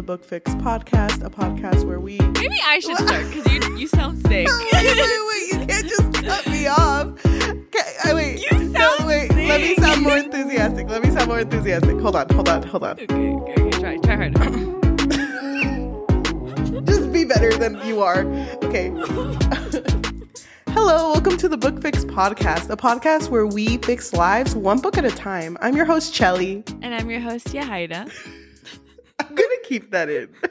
the Book Fix podcast, a podcast where we. Maybe I should start because you you sound sick. wait, wait, wait! You can't just cut me off. Okay, I wait. You no, sound wait. Let me sound more enthusiastic. Let me sound more enthusiastic. Hold on, hold on, hold on. okay, okay, okay, try try harder. Just be better than you are. Okay. Hello, welcome to the Book Fix podcast, a podcast where we fix lives one book at a time. I'm your host, Chelly. and I'm your host Yahida. I'm gonna keep that in.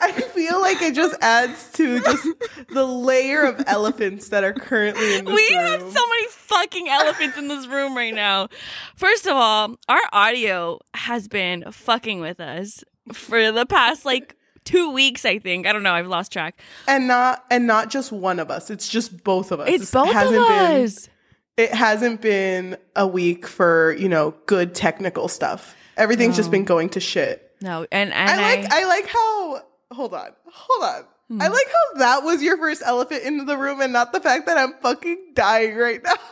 I feel like it just adds to just the layer of elephants that are currently in this We room. have so many fucking elephants in this room right now. First of all, our audio has been fucking with us for the past like two weeks. I think I don't know. I've lost track. and not and not just one of us. It's just both of us. It's This both of hasn't been- us. it hasn't been a week for you know good technical stuff. Everything's just been going to shit. No, and and I like I like how hold on. Hold on. Hmm. I like how that was your first elephant into the room and not the fact that I'm fucking dying right now.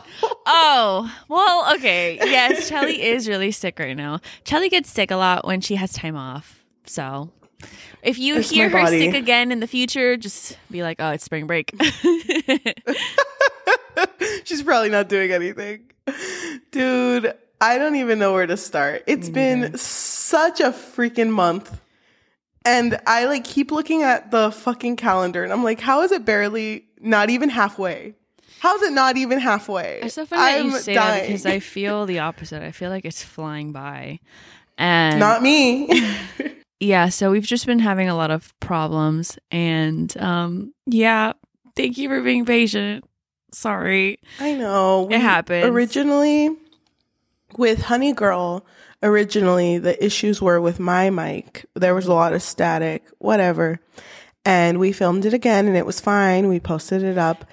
Oh, well, okay. Yes, Chelly is really sick right now. Chelly gets sick a lot when she has time off. So if you It's hear her sick again in the future, just be like, oh, it's spring break. She's probably not doing anything. Dude, I don't even know where to start. It's been such a freaking month. And I like keep looking at the fucking calendar and I'm like, how is it barely not even halfway? How's it not even halfway? it's so funny that I'm you say dying. that because I feel the opposite. I feel like it's flying by. And not me. yeah, so we've just been having a lot of problems. And um, yeah, thank you for being patient. Sorry. I know. It happens. Originally, with Honey Girl, originally the issues were with my mic. There was a lot of static, whatever. And we filmed it again and it was fine. We posted it up.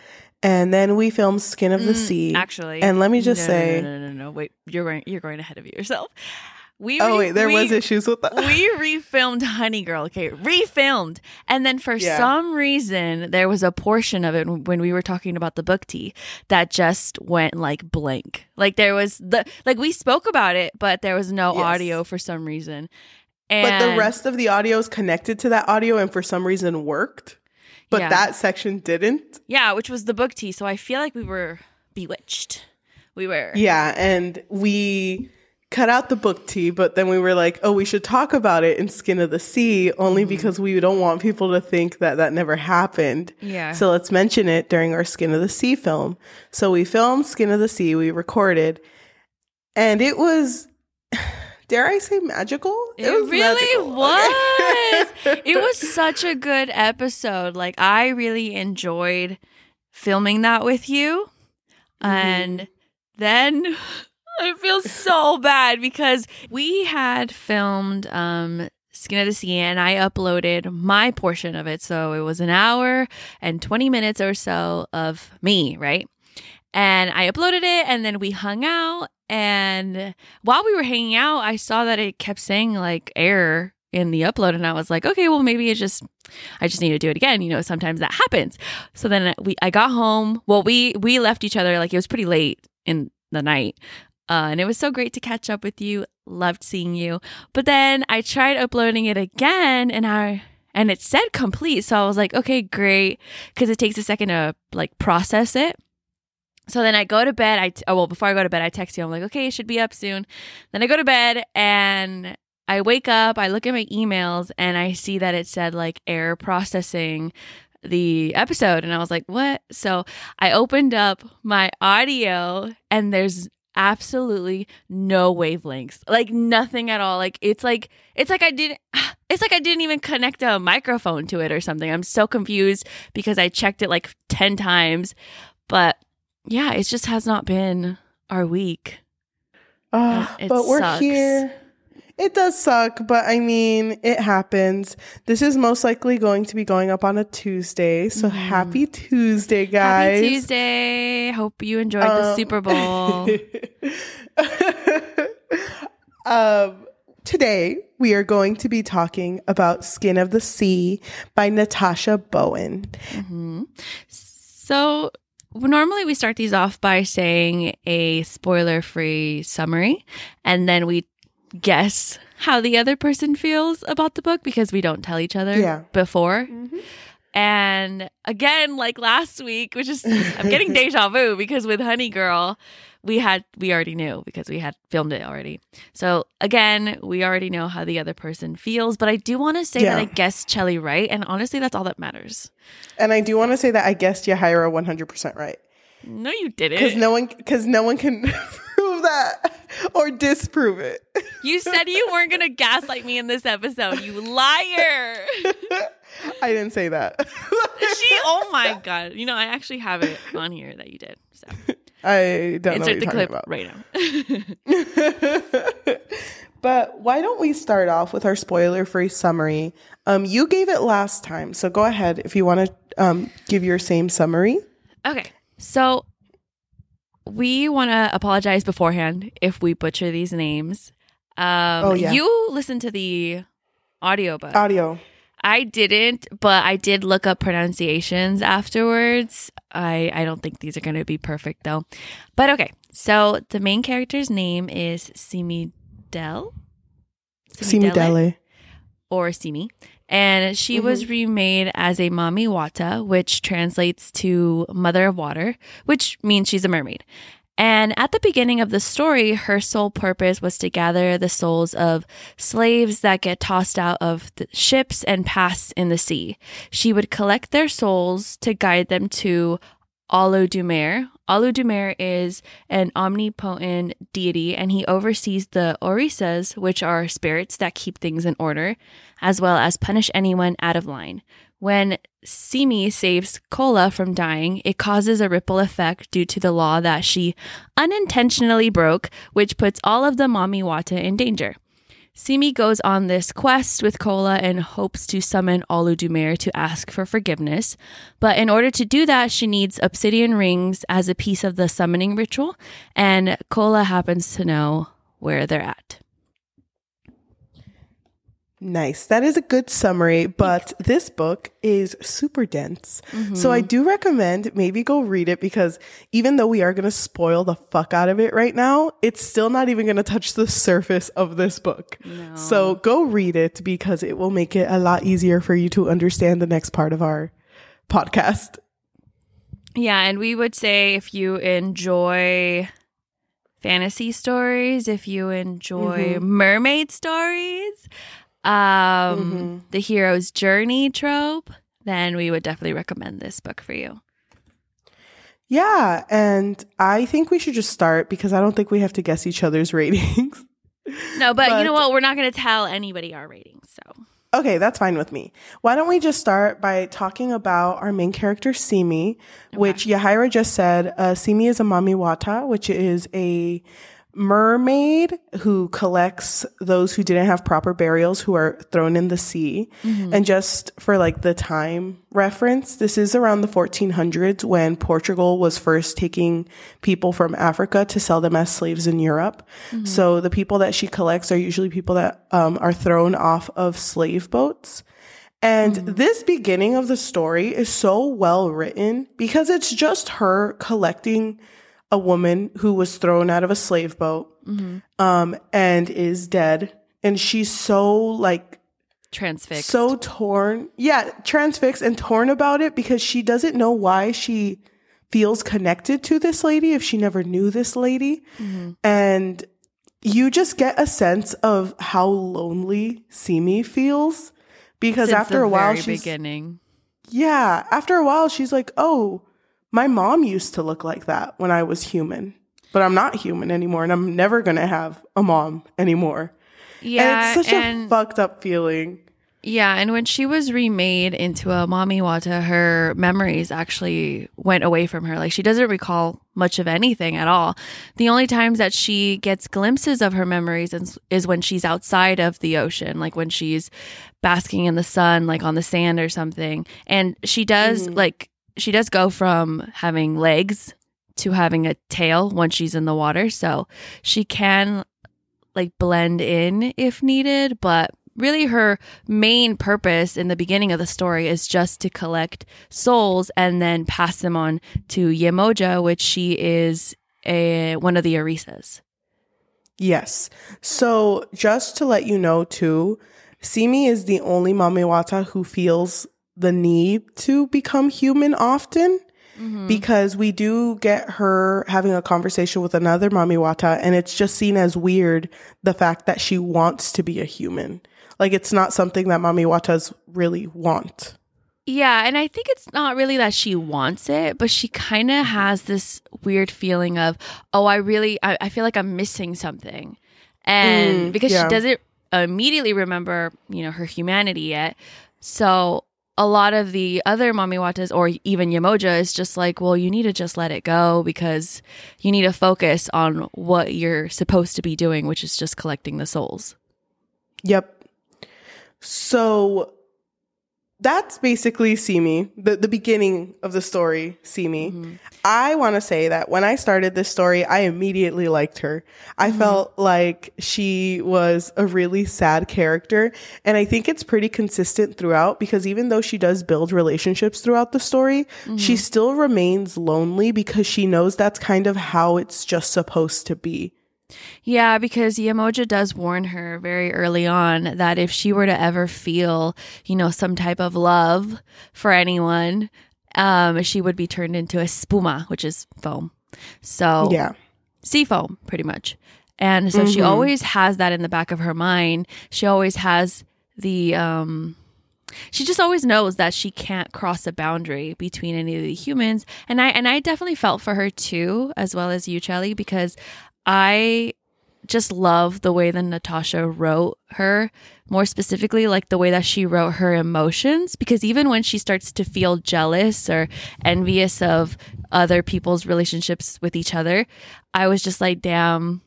And then we filmed Skin of the Sea. Mm, Actually, And let me just no, say- no, no, no, no, no. Wait, you're going, you're going ahead of yourself. We Oh, re- wait, there we, was issues with that. we refilmed Honey Girl. Okay, refilmed, and then for Yeah. some reason there was a portion of it when we were talking about the book tea that just went like blank. Like there was the like we spoke about it, but there was no Yes. audio for some reason. And but the rest of the audio is connected to that audio and for some reason worked. But Yeah. that section didn't. yeah, which was the book tea. So I feel like we were bewitched. We were. Yeah, and we cut out the book tea, but then we were like, oh, we should talk about it in Skin of the Sea, only mm-hmm. because we don't want people to think that that never happened. Yeah. So let's mention it during our Skin of the Sea film. So we filmed Skin of the Sea, we recorded, and it was, dare I say, magical? It, was really magical. was. it was such a good episode. Like I really enjoyed filming that with you. Mm-hmm. And then I feel so bad because we had filmed um Skin of the Sea and I uploaded my portion of it. So it was an hour and 20 minutes or so of me, right? And I uploaded it and then we hung out. And while we were hanging out, I saw that it kept saying like error in the upload. And I was like, okay, well, maybe it just, I just need to do it again. You know, sometimes that happens. So then we, I got home. Well, we, we left each other like it was pretty late in the night. Uh, and it was so great to catch up with you. Loved seeing you. But then I tried uploading it again and I, and it said complete. So I was like, okay, great. Cause it takes a second to like process it. So then I go to bed. I oh well, before I go to bed, I text you. I'm like, okay, it should be up soon. Then I go to bed and I wake up. I look at my emails and I see that it said like error processing the episode, and I was like, what? So I opened up my audio and there's absolutely no wavelengths. Like nothing at all. Like it's like it's like i didn't it's like i didn't even connect a microphone to it or something. I'm so confused because i checked it like 10 times. But yeah it just has not been our week. Uh, it but we're sucks. here. It does suck, but I mean, it happens. This is most likely going to be going up on a Tuesday. So happy Tuesday, guys. Mm-hmm. happy tuesday hope you enjoyed the Um, super bowl um, today, we are going to be talking about Skin of the Sea by Natasha Bowen. Mhm. So normally we start these off by saying a spoiler free summary and then we guess how the other person feels about the book because we don't tell each other Yeah. before. Mm-hmm. And again, like last week, which is I'm getting deja vu because with Honey Girl, we had we already knew because we had filmed it already. So again, we already know how the other person feels, but I do want to say that I guessed Chelly right, and honestly, that's all that matters. And I do want to say that I guessed Yahira 100% right. No, you didn't. Because no one, because no one can prove that or disprove it. you said you weren't gonna gaslight me in this episode. You liar. I didn't say that. she. Oh my god. You know, I actually have it on here that you did. So I don't insert the clip about. right now. but why don't we start off with our spoiler-free summary? Um, you gave it last time, so go ahead if you want to um, give your same summary. Okay. So we want to apologize beforehand if we butcher these names. Um, Oh, yeah. You listened to the audiobook. Audio. I didn't, but I did look up pronunciations afterwards. I, I don't think these are going to be perfect though. But okay. So the main character's name is Simi Del. Simidele. Or Simi. And she was mm-hmm. remade as a Mami Wata, which translates to Mother of Water, which means she's a mermaid. And at the beginning of the story, her sole purpose was to gather the souls of slaves that get tossed out of the ships and pass in the sea. She would collect their souls to guide them to Olodumare. Olodumare is an omnipotent deity, and he oversees the Orisas, which are spirits that keep things in order, as well as punish anyone out of line. When Simi saves Kola from dying, it causes a ripple effect due to the law that she unintentionally broke, which puts all of the Mami Wata in danger. Simi goes on this quest with Kola and hopes to summon Olodumare to ask for forgiveness. But in order to do that, she needs obsidian rings as a piece of the summoning ritual, and Kola happens to know where they're at. Nice. That is a good summary, but this book is super dense. Mm-hmm. So I do recommend maybe go read it because even though we are going to spoil the fuck out of it right now, it's still not even going to touch the surface of this book. So go read it because it will make it a lot easier for you to understand the next part of our podcast. Yeah, and we would say if you enjoy fantasy stories, if you enjoy mm-hmm. mermaid stories, um, the hero's journey trope, then we would definitely recommend this book for you. Yeah, and I think we should just start because I don't think we have to guess each other's ratings. No, but, you know what? We're not going to tell anybody our ratings. So Okay, that's fine with me. Why don't we just start by talking about our main character, Simi, which Yahira just said. Uh, Simi is a Mami Wata, which is a mermaid who collects those who didn't have proper burials who are thrown in the sea. Mm-hmm. And just for like the time reference, this is around the 1400s when Portugal was first taking people from Africa to sell them as slaves in Europe. Mm-hmm. So the people that she collects are usually people that um, are thrown off of slave boats. And mm-hmm. this beginning of the story is so well written because it's just her collecting a woman who was thrown out of a slave boat um, and is dead. And she's so like transfixed. so torn. Yeah, transfixed and torn about it because she doesn't know why she feels connected to this lady if she never knew this lady. And you just get a sense of how lonely Simi feels because Since after a while she's beginning. yeah, after a while she's like, "Oh, my mom used to look like that when I was human." But I'm not human anymore and I'm never going to have a mom anymore. Yeah, and it's such and a fucked up feeling. Yeah, and when she was remade into a Mami Wata, her memories actually went away from her. Like she doesn't recall much of anything at all. The only times that she gets glimpses of her memories is, is when she's outside of the ocean, like when she's basking in the sun, like on the sand or something. And she does mm-hmm. like she does go from having legs to having a tail once she's in the water. So she can like blend in if needed, but really her main purpose in the beginning of the story is just to collect souls and then pass them on to Yemoja, which she is a one of the Orisas. Yes. So just to let you know too, Simi is the only Mami Wata who feels the need to become human often because we do get her having a conversation with another Mami Wata and it's just seen as weird the fact that she wants to be a human. Like it's not something that Mami Watas really want. Yeah, and I think it's not really that she wants it, but she kind of has this weird feeling of, oh, I really, I, I feel like I'm missing something. And Mm, because yeah. she doesn't immediately remember, you know, her humanity yet. So a lot of the other Mami Watas or even Yemoja is just like, well, you need to just let it go because you need to focus on what you're supposed to be doing, which is just collecting the souls. Yep. So that's basically Simi, the, the beginning of the story, Simi. I want to say that when I started this story, I immediately liked her. I mm-hmm. felt like she was a really sad character. And I think it's pretty consistent throughout because even though she does build relationships throughout the story, mm-hmm. she still remains lonely because she knows that's kind of how it's just supposed to be. Yeah, because Yemoja does warn her very early on that if she were to ever feel, you know, some type of love for anyone, um, she would be turned into a spuma, which is foam. So Yeah. sea foam, pretty much. And so she always has that in the back of her mind. She always has the um she just always knows that she can't cross a boundary between any of the humans. And I and I definitely felt for her too, as well as you, Chelly, because I just love the way that Natasha wrote her, more specifically, like the way that she wrote her emotions. Because even when she starts to feel jealous or envious of other people's relationships with each other, I was just like, damn,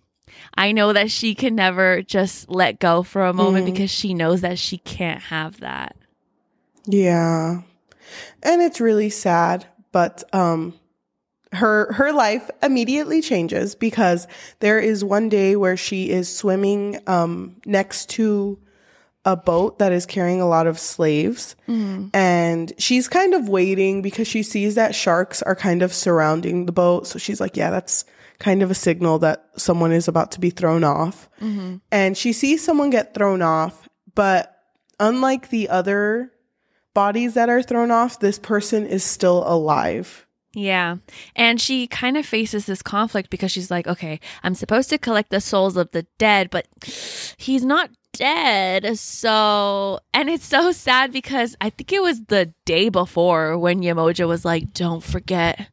I know that she can never just let go for a moment because she knows that she can't have that. Yeah. And it's really sad, but um her her life immediately changes because there is one day where she is swimming um next to a boat that is carrying a lot of slaves. And she's kind of waiting because she sees that sharks are kind of surrounding the boat. So she's like yeah that's kind of a signal that someone is about to be thrown off. And she sees someone get thrown off but unlike the other bodies that are thrown off, this person is still alive. Yeah. And she kind of faces this conflict because she's like, okay, I'm supposed to collect the souls of the dead, but he's not dead. So, and it's so sad because I think it was the day before when Yemoja was like, don't forget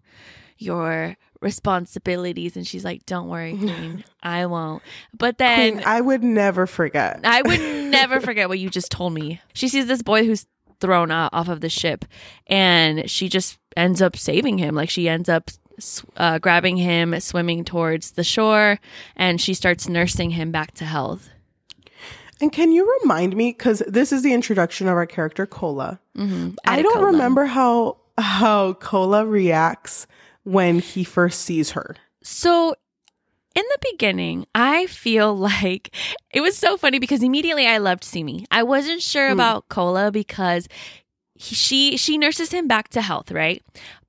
your responsibilities. And she's like, don't worry, Queen, I won't. But then. Queen, I would never forget. I would never forget what you just told me. She sees this boy who's thrown off of the ship and she just ends up saving him. Like she ends up uh, grabbing him, swimming towards the shore, and she starts nursing him back to health. And can you remind me because this is the introduction of our character Kola. Mm-hmm. I don't remember how how Kola reacts when he first sees her. So in the beginning, I feel like it was so funny because immediately I loved Simi. I wasn't sure hmm. about Kola because he, she she nurses him back to health, right?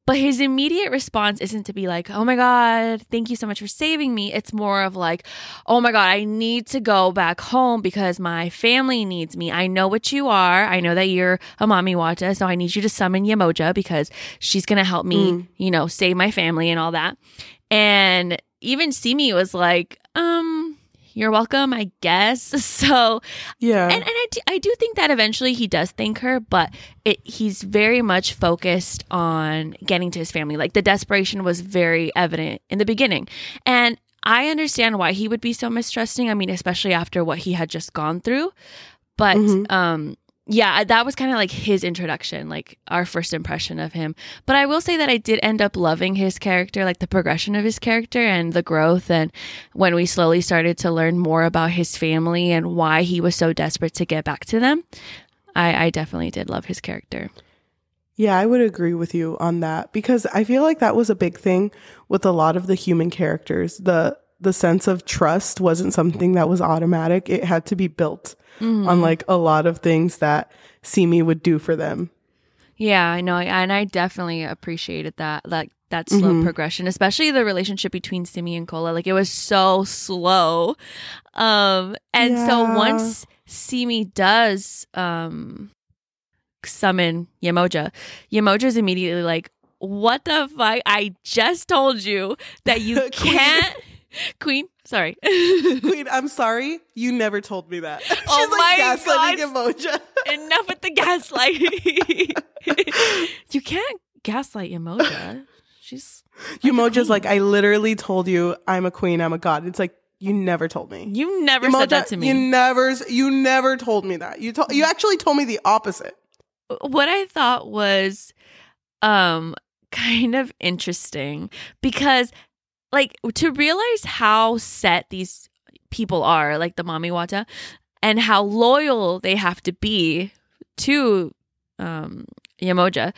But his immediate response isn't to be like, "Oh my god, thank you so much for saving me." It's more of like, "Oh my god, I need to go back home because my family needs me. I know what you are. I know that you're a Mami Wata, so I need you to summon Yemoja because she's going to help me, hmm. you know, save my family and all that." And even Simi was like, um, you're welcome, I guess. So, Yeah. and, and I, do, I do think that eventually he does thank her, but it, he's very much focused on getting to his family. Like the desperation was very evident in the beginning. And I understand why he would be so mistrusting. I mean, especially after what he had just gone through. But, um, yeah, that was kind of like his introduction, like our first impression of him. But I will say that I did end up loving his character, like the progression of his character and the growth. And when we slowly started to learn more about his family and why he was so desperate to get back to them, I, I definitely did love his character. Yeah, I would agree with you on that because I feel like that was a big thing with a lot of the human characters. The the sense of trust wasn't something that was automatic. It had to be built on like a lot of things that Simi would do for them. Yeah, I know, and I definitely appreciated that. Like that slow Mhm. progression, especially the relationship between Simi and Kola. Like it was so slow. Um and so once Simi does um summon Yemoja, Yemoja's immediately like, What the fuck? I just told you that you can't Queen, sorry. Queen, I'm sorry. You never told me that. She's Oh like my gaslighting emoji. Enough with the gaslighting. you can't gaslight Yemoja. She's Umoja's queen. like, I literally told you I'm a queen, I'm a god. It's like you never told me. you never said that to me. You never you never told me that. You told you actually told me the opposite. what I thought was um kind of interesting because like to realize how set these people are, like the Mami Wata, and how loyal they have to be to um Yemoja,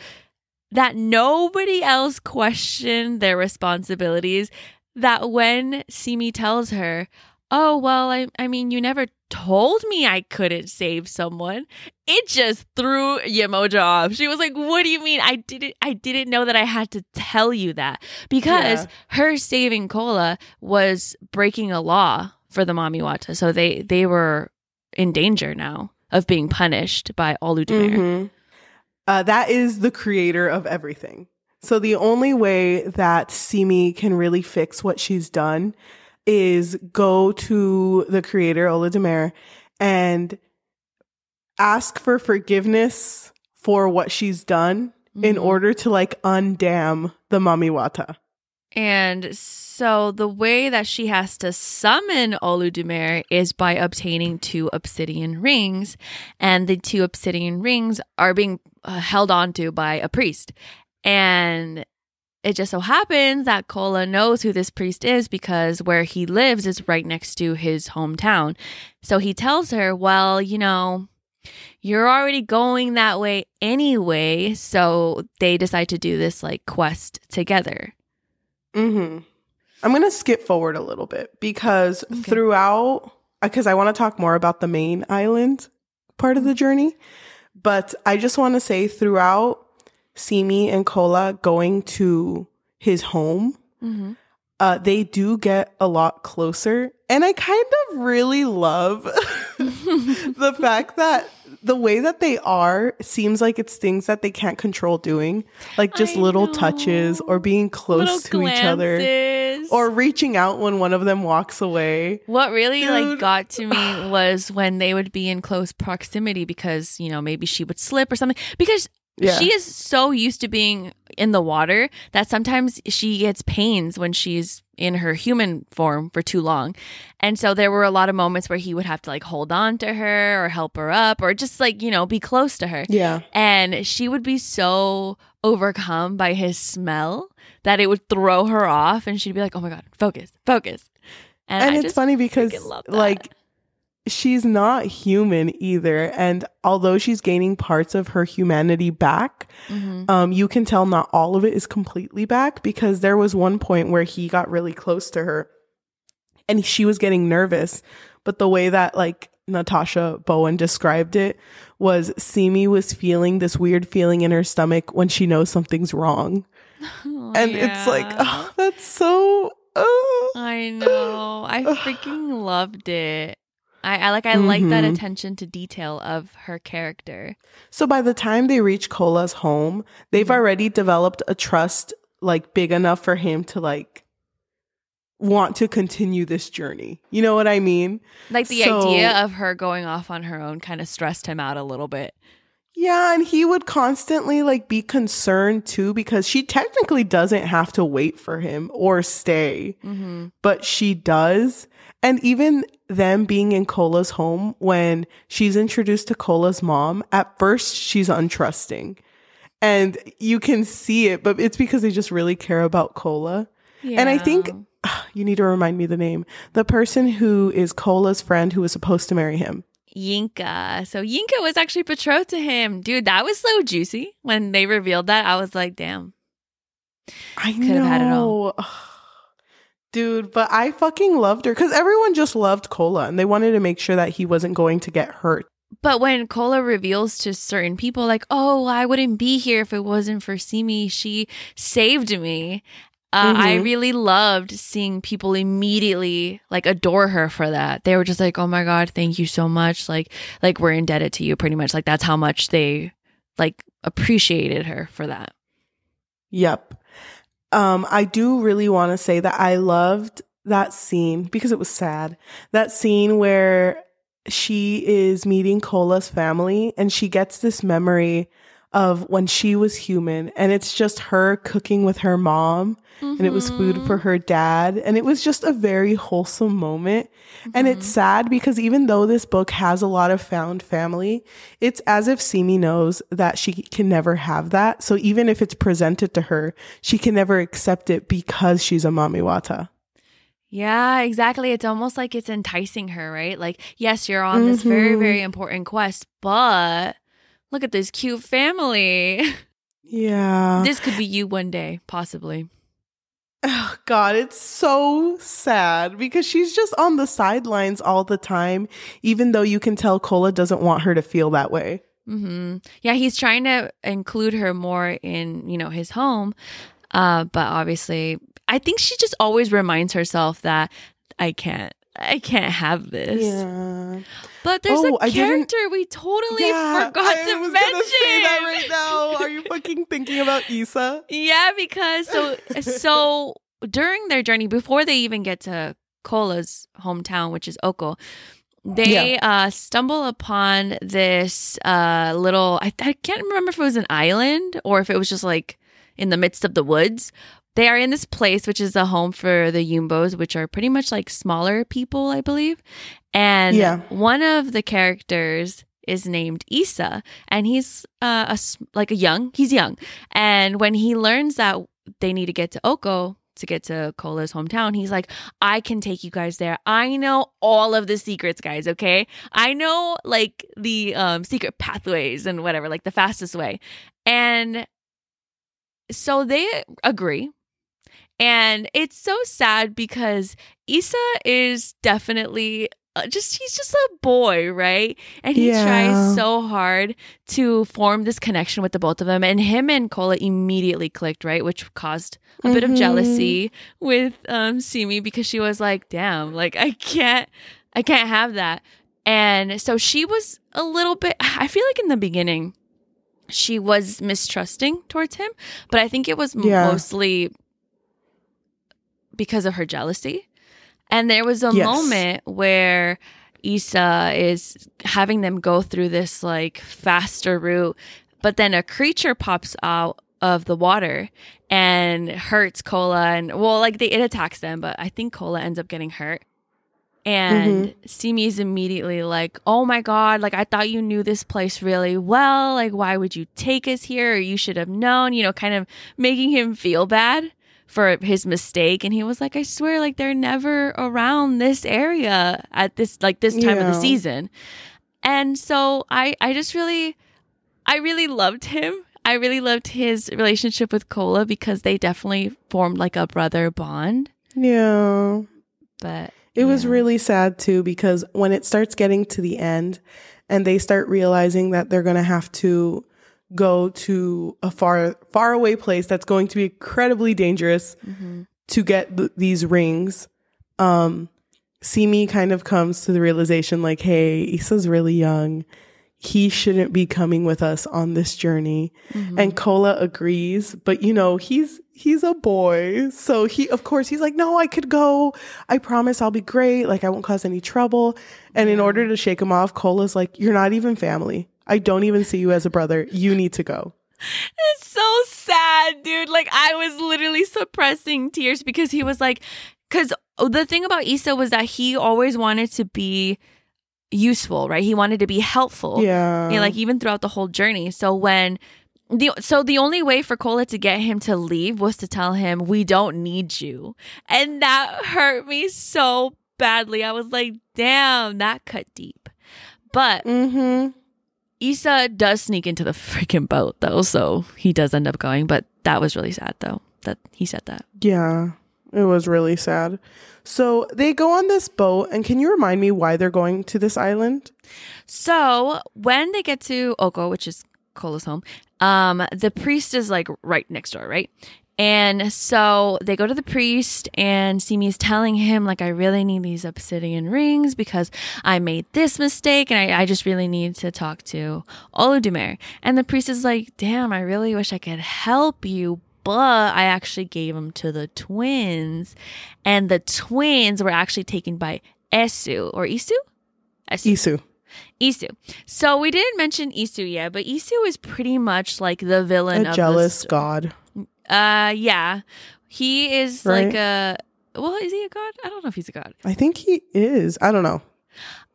that nobody else questioned their responsibilities. That when Simi tells her, Oh, well, I, I mean, you never told me I couldn't save someone it just threw Yemoja off. She was like, "What do you mean? I didn't I didn't know that I had to tell you that." Because Yeah. her saving Kola was breaking a law for the Mami Wata. So they they were in danger now of being punished by Olodumare. Mhm. Uh, that is the creator of everything. So the only way that Simi can really fix what she's done is go to the creator, Olodumare, and ask for forgiveness for what she's done in Mhm. order to like undam the Mami Wata. And so the way that she has to summon Olodumare is by obtaining two obsidian rings, and the two obsidian rings are being uh, held onto by a priest. And it just so happens that Kola knows who this priest is because where he lives is right next to his hometown. So he tells her, "Well, you know, you're already going that way anyway." So they decide to do this like quest together. hmm I'm going to skip forward a little bit because Okay. throughout, because I want to talk more about the main island part of the journey, but I just want to say throughout Simi and Kola going to his home, Mm-hmm. uh, they do get a lot closer. And I kind of really love the fact that the way that they are seems like it's things that they can't control doing, like just I little touches or being close to each other or reaching out when one of them walks away. what really like got to me was when they would be in close proximity because you know maybe she would slip or something because Yeah. she is so used to being in the water that sometimes she gets pains when she's in her human form for too long. And so there were a lot of moments where he would have to like hold on to her or help her up or just like, you know, be close to her. yeah. And she would be so overcome by his smell that it would throw her off and she'd be like, "Oh my god, focus. Focus." And, I it's just funny because like she's not human either and although she's gaining parts of her humanity back, Mhm. um you can tell not all of it is completely back because there was one point where he got really close to her and she was getting nervous, but the way that like Natasha Bowen described it was Simi was feeling this weird feeling in her stomach when she knows something's wrong. Oh, And it's like, oh, that's so oh. I know. I freaking loved it. I, I like I like that Mhm. attention to detail of her character. So by the time they reach Kola's home, they've Mhm. already developed a trust like big enough for him to like want to continue this journey. You know what I mean? Like the So- idea of her going off on her own kind of stressed him out a little bit. Yeah, and he would constantly like be concerned too because she technically doesn't have to wait for him or stay, Mm-hmm. but she does. And even them being in Kola's home when she's introduced to Kola's mom, at first she's untrusting. And you can see it, but it's because they just really care about Kola. And I think you need to remind me the name. The person who is Kola's friend who was supposed to marry him. Yinka. So Yinka was actually betrothed to him. Dude, that was so juicy. When they revealed that, I was like, damn. I Could have had it know. Dude, but I fucking loved her because everyone just loved Kola and they wanted to make sure that he wasn't going to get hurt. but when Kola reveals to certain people, like, oh, I wouldn't be here if it wasn't for Simi, she saved me. Uh, I Mhm. really loved seeing people immediately like adore her for that. They were just like, "Oh my god, thank you so much!" Like, like we're indebted to you, pretty much. Like that's how much they like appreciated her for that. Yep. Um, I do really want to say that I loved that scene because it was sad. That scene where she is meeting Kola's family and she gets this memory of when she was human and it's just her cooking with her mom and it was food Mm-hmm. for her dad and it was just a very wholesome moment and Mm-hmm. it's sad because even though this book has a lot of found family it's as if Simi knows that she can never have that so even if it's presented to her she can never accept it because she's a Mami Wata Yeah, exactly. It's almost like it's enticing her, right? Like, yes, you're on this very, Mhm. very important quest, but look at this cute family. yeah this could be you one day, possibly. Oh, God, it's so sad because she's just on the sidelines all the time, even though you can tell Kola doesn't want her to feel that way. Mm-hmm. Yeah, he's trying to include her more in, you know, his home. Uh, but obviously, I think she just always reminds herself that I can't, I can't have this. Yeah. But there's Oh, a character we totally Yeah, forgot I to was mention. gonna say that right now. Are you fucking thinking about Issa? Yeah, because so so during their journey before they even get to Kola's hometown, which is Oko, they uh stumble upon this uh little I, I can't remember if it was an island or if it was just like in the midst of the woods. They are in this place which is a home for the Yumbos, which are pretty much like smaller people, I believe. And Yeah. one of the characters is named Issa, and he's uh, a like a young. He's young, and when he learns that they need to get to Oko to get to Kola's hometown, he's like, I can take you guys there. I know all of the secrets, guys, okay? I know like the um secret pathways and whatever, like the fastest way. And so they agree. And it's so sad because Issa is definitely uh, just he's just a boy, right? And he Yeah. tries so hard to form this connection with the both of them and him and Kola immediately clicked, right? Which caused a bit of Mhm. jealousy with um Simi because she was like, "Damn, like I can't I can't have that." And so she was a little bit I feel like in the beginning she was mistrusting towards him, but I think it was Yeah. mostly because of her jealousy. And there was a Yes. moment where Issa is having them go through this like faster route, but then a creature pops out of the water and hurts Kola and well like they, it attacks them, but I think Kola ends up getting hurt. And mm-hmm. Simi is immediately like, "Oh my god, like I thought you knew this place really well. Like why would you take us here? Or you should have known." You know, kind of making him feel bad for his mistake and he was like, "I swear like they're never around this area at this like this time of the season." And so I I just really I really loved him. I really loved his relationship with Kola because they definitely formed like a brother bond. Yeah. But It was really sad too because when it starts getting to the end and they start realizing that they're going to have to go to a far far away place that's going to be incredibly dangerous Mhm. to get th- these rings um Simi kind of comes to the realization like hey Issa's really young he shouldn't be coming with us on this journey Mhm. and Kola agrees, but you know, he's he's a boy. So he of course he's like, "No, I could go. I promise I'll be great. Like I won't cause any trouble." And in order to shake him off, Kola's like, "You're not even family. I don't even see you as a brother. You need to go." It's so sad, dude. Like I was literally suppressing tears because he was like, because the thing about Issa was that he always wanted to be useful, right? He wanted to be helpful. Yeah. Yeah, like even throughout the whole journey. So when the so the only way for Kola to get him to leave was to tell him we don't need you, and that hurt me so badly. I was like, damn, that cut deep. But Mhm. Issa does sneak into the freaking boat though, so he does end up going. But that was really sad though that he said that. Yeah. It was really sad. So they go on this boat, and can you remind me why they're going to this island? So when they get to Oko, which is Kola's home, um, the priest is like right next door, right? And so they go to the priest, and Simi is telling him, like, I really need these obsidian rings because I made this mistake, and I, I just really need to talk to Olodumare. And the priest is like, Damn, I really wish I could help you, but I actually gave them to the twins. And the twins were actually taken by Esu or Isu? Esu. Isu. Isu. So we didn't mention Isu yet, but Isu is pretty much like the villain A of jealous the god. Uh, yeah. He is Right. like a. Well, is he a god? I don't know if he's a god. I think he is. I don't know.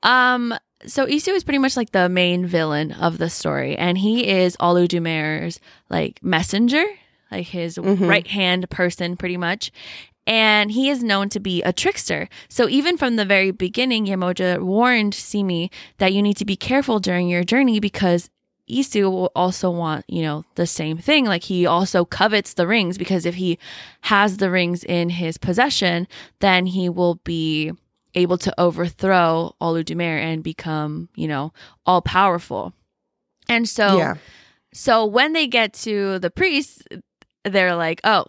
Um. So Isu is pretty much like the main villain of the story, and he is Olodumare's like messenger, like his Mhm. right hand person, pretty much. And he is known to be a trickster. So even from the very beginning, Yemoja warned Simi that you need to be careful during your journey because Isu will also want, you know, the same thing. Like he also covets the rings because if he has the rings in his possession, then he will be able to overthrow Olodumare and become, you know, all powerful. And so yeah. so when they get to the priests, they're like, "Oh,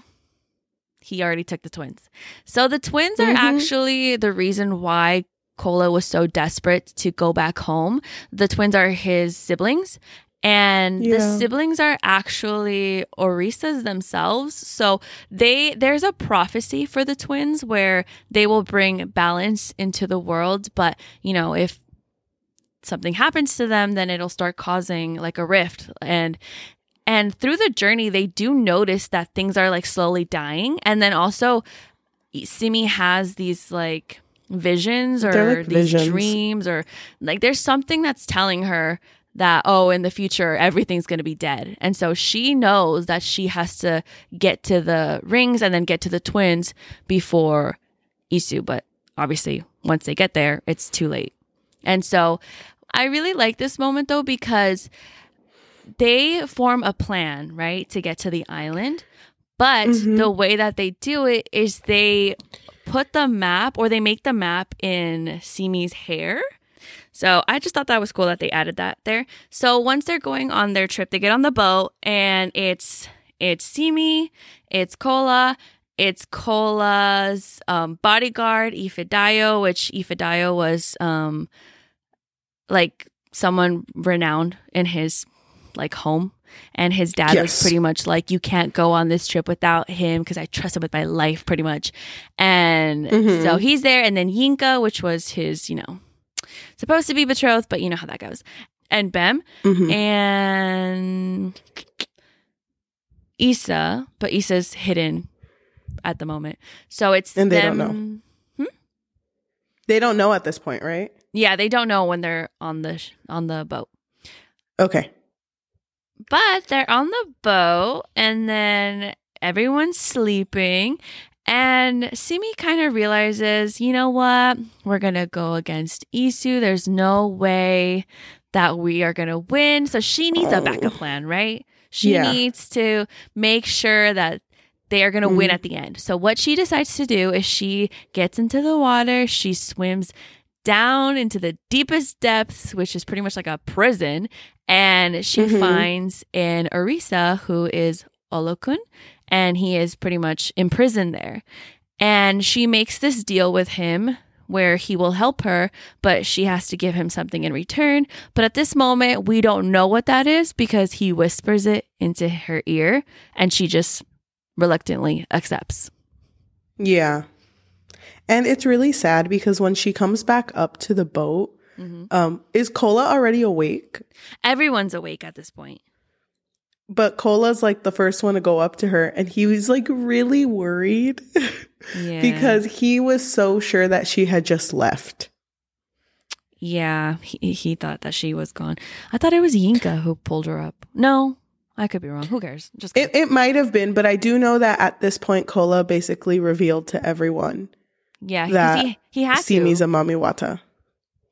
he already took the twins." So the twins are Mhm. actually the reason why Kola was so desperate to go back home. The twins are his siblings. And the siblings are actually Orisas themselves. So they there's a prophecy for the twins where they will bring balance into the world, but you know, if something happens to them, then it'll start causing like a rift and and through the journey they do notice that things are like slowly dying and then also Simi has these like visions or like these visions. dreams or like there's something that's telling her that oh in the future everything's going to be dead and so she knows that she has to get to the rings and then get to the twins before Isu but obviously once they get there it's too late and so I really like this moment though because they form a plan, right, to get to the island. But Mhm. the way that they do it is they put the map or they make the map in Simi's hair. So I just thought that was cool that they added that there. So once they're going on their trip, they get on the boat and it's it's Simi, it's Kola, it's Kola's um, bodyguard Ifedayo, which Ifedayo was um, like someone renowned in his like home and his dad was pretty much like you can't go on this trip without him because i trust him with my life pretty much and Mhm. so he's there and then yinka which was his you know supposed to be betrothed but you know how that goes and bem Mhm. and Issa, but Issa's hidden at the moment. So it's And they them. don't know. They don't know at this point, right? Yeah, they don't know when they're on the sh- on the boat. Okay. But they're on the boat and then everyone's sleeping. And Simi kind of realizes, you know what? We're going to go against Isu. There's no way that we are going to win. So she needs a Oh. backup plan, right? She Yeah. needs to make sure that they are going to win Mhm. at the end. So what she decides to do is she gets into the water, she swims down into the deepest depths, which is pretty much like a prison, and she Mhm. finds an Orisa who is Olokun, and he is pretty much imprisoned there. And she makes this deal with him where he will help her, but she has to give him something in return. But at this moment, we don't know what that is because he whispers it into her ear, and she just reluctantly accepts. Yeah. And it's really sad because when she comes back up to the boat, Mhm. um, is Kola already awake? Everyone's awake at this point. But Kola's like the first one to go up to her, and he was like really worried Yeah. because he was so sure that she had just left. Yeah, he, he thought that she was gone. I thought it was Yinka who pulled her up. No, I could be wrong. Who cares? Just It, it might have been, but I do know that at this point, Kola basically revealed to everyone yeah, that he he had Simi's to. a Mami Wata.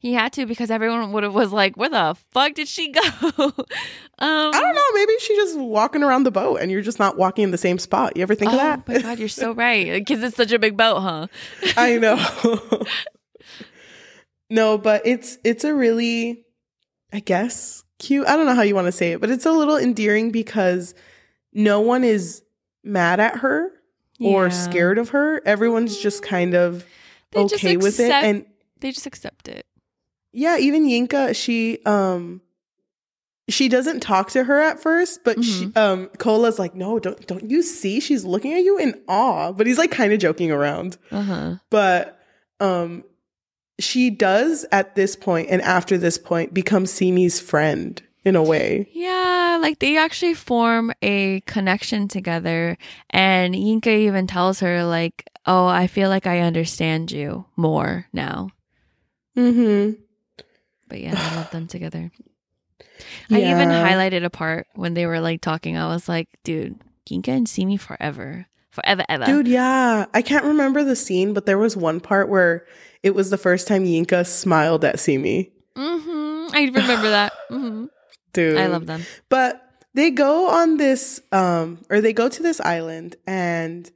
He had to because everyone would have was like, "Where the fuck did she go?" um, I don't know. Maybe she's just walking around the boat, and you're just not walking in the same spot. You ever think oh of that? my god, you're so right. Because it's such a big boat, huh? I know. no, but it's it's a really, I guess, cute. I don't know how you want to say it, but it's a little endearing because no one is mad at her or scared of her. Everyone's just kind of They okay with it, and They just accept it. Yeah, even Yinka, she um she doesn't talk to her at first, but she Mm-hmm. um Kola's like, "No, don't don't you see she's looking at you in awe?" But he's like kind of joking around. Uh huh. But um she does at this point and after this point become Simi's friend in a way. Yeah, like they actually form a connection together, and Yinka even tells her like, "Oh, I feel like I understand you more now." Mhm. But yeah, I love them together. I even highlighted a part when they were like talking. I was like, "Dude, Yinka and Simi forever, forever, ever." Dude, yeah. I can't remember the scene, but there was one part where it was the first time Yinka smiled at Simi. hmm I remember that. hmm Dude. I love them. But they go on this um or they go to this island and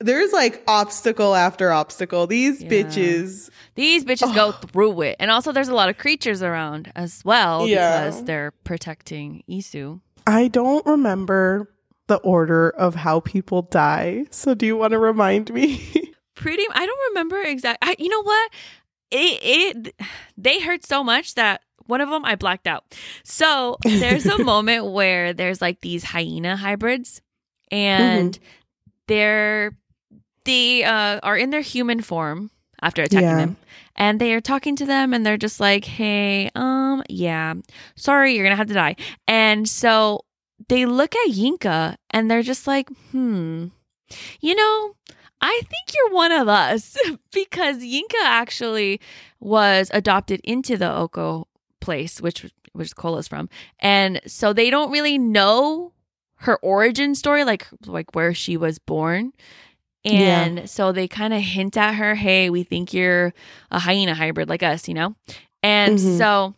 there's like obstacle after obstacle. These Yeah. bitches These bitches go Oh. through it, and also there's a lot of creatures around as well Yeah. because they're protecting Isu. I don't remember the order of how people die. So do you want to remind me? pretty i don't remember exact I, you know what it, it they hurt so much that one of them i blacked out so there's a moment where there's like these hyena hybrids and mm-hmm. they're they uh, are in their human form after attacking Yeah. them and they are talking to them and they're just like hey um yeah sorry you're gonna have to die and so they look at yinka and they're just like hmm you know I think you're one of us because Yinka actually was adopted into the Oko place, which which Kola's from, and so they don't really know her origin story, like like where she was born. And so they kind of hint at her, "Hey, we think you're a hyena hybrid like us, you know." And Mhm. so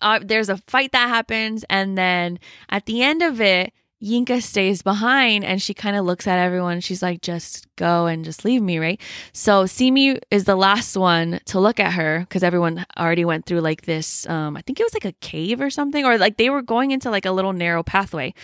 uh, there's a fight that happens, and then at the end of it, Yinka stays behind and she kind of looks at everyone. She's like, just go and just leave me, right? So Simi is the last one to look at her because everyone already went through like this. Um, I think it was like a cave or something, or like they were going into like a little narrow pathway.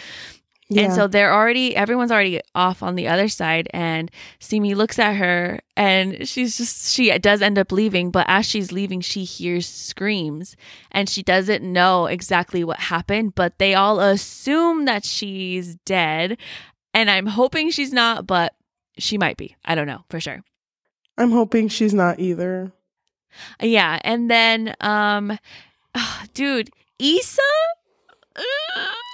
And so they're already, everyone's already off on the other side. And Simi looks at her and she's just, she does end up leaving. But as she's leaving, she hears screams and she doesn't know exactly what happened. But they all assume that she's dead. And I'm hoping she's not, but she might be. I don't know for sure. I'm hoping she's not either. Yeah. And then, um, dude, Issa.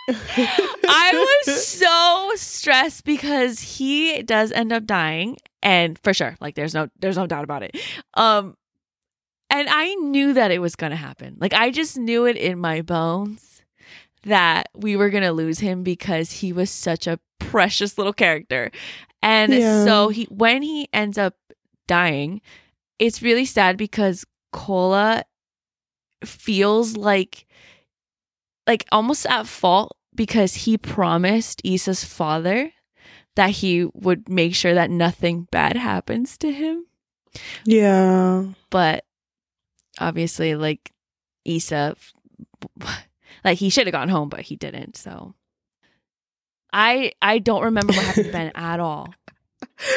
I was so stressed because he does end up dying and for sure like there's no there's no doubt about it. Um and I knew that it was going to happen. Like I just knew it in my bones that we were going to lose him because he was such a precious little character. And Yeah. so he when he ends up dying it's really sad because Kola feels like like almost at fault because he promised Isa's father that he would make sure that nothing bad happens to him. Yeah. But obviously, like Isa, like he should have gone home, but he didn't. So I I don't remember what happened to Bem at all.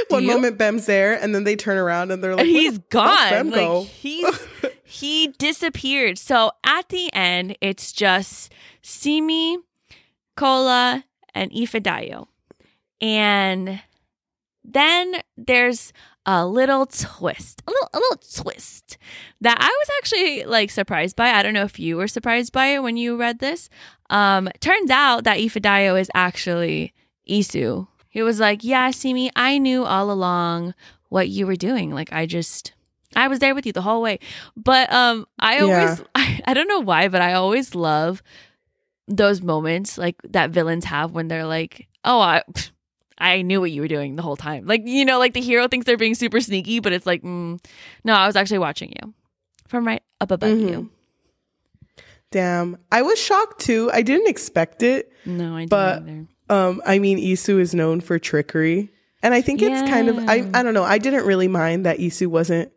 One you? moment Bem's there and then they turn around and they're like, And "Where he's fuck's Bem gone. go?" He's he disappeared. So at the end, it's just Simi, Kola, and Ifedayo. And then there's a little twist, a little, a little twist that I was actually like surprised by. I don't know if you were surprised by it when you read this. Um, turns out that Ifedayo is actually Isu. He was like, "Yeah, Simi, I knew all along what you were doing. Like, I just." I was there with you the whole way. But um I always I, I don't know why, but I always love those moments like that villains have when they're like, "Oh, I I knew what you were doing the whole time." Like, you know, like the hero thinks they're being super sneaky, but it's like, mm, "No, I was actually watching you from right up above Mhm. you. Damn. I was shocked too. I didn't expect it. No, I didn't But- either. Um, I mean, Isu is known for trickery. And I think it's kind of I I don't know. I didn't really mind that Isu wasn't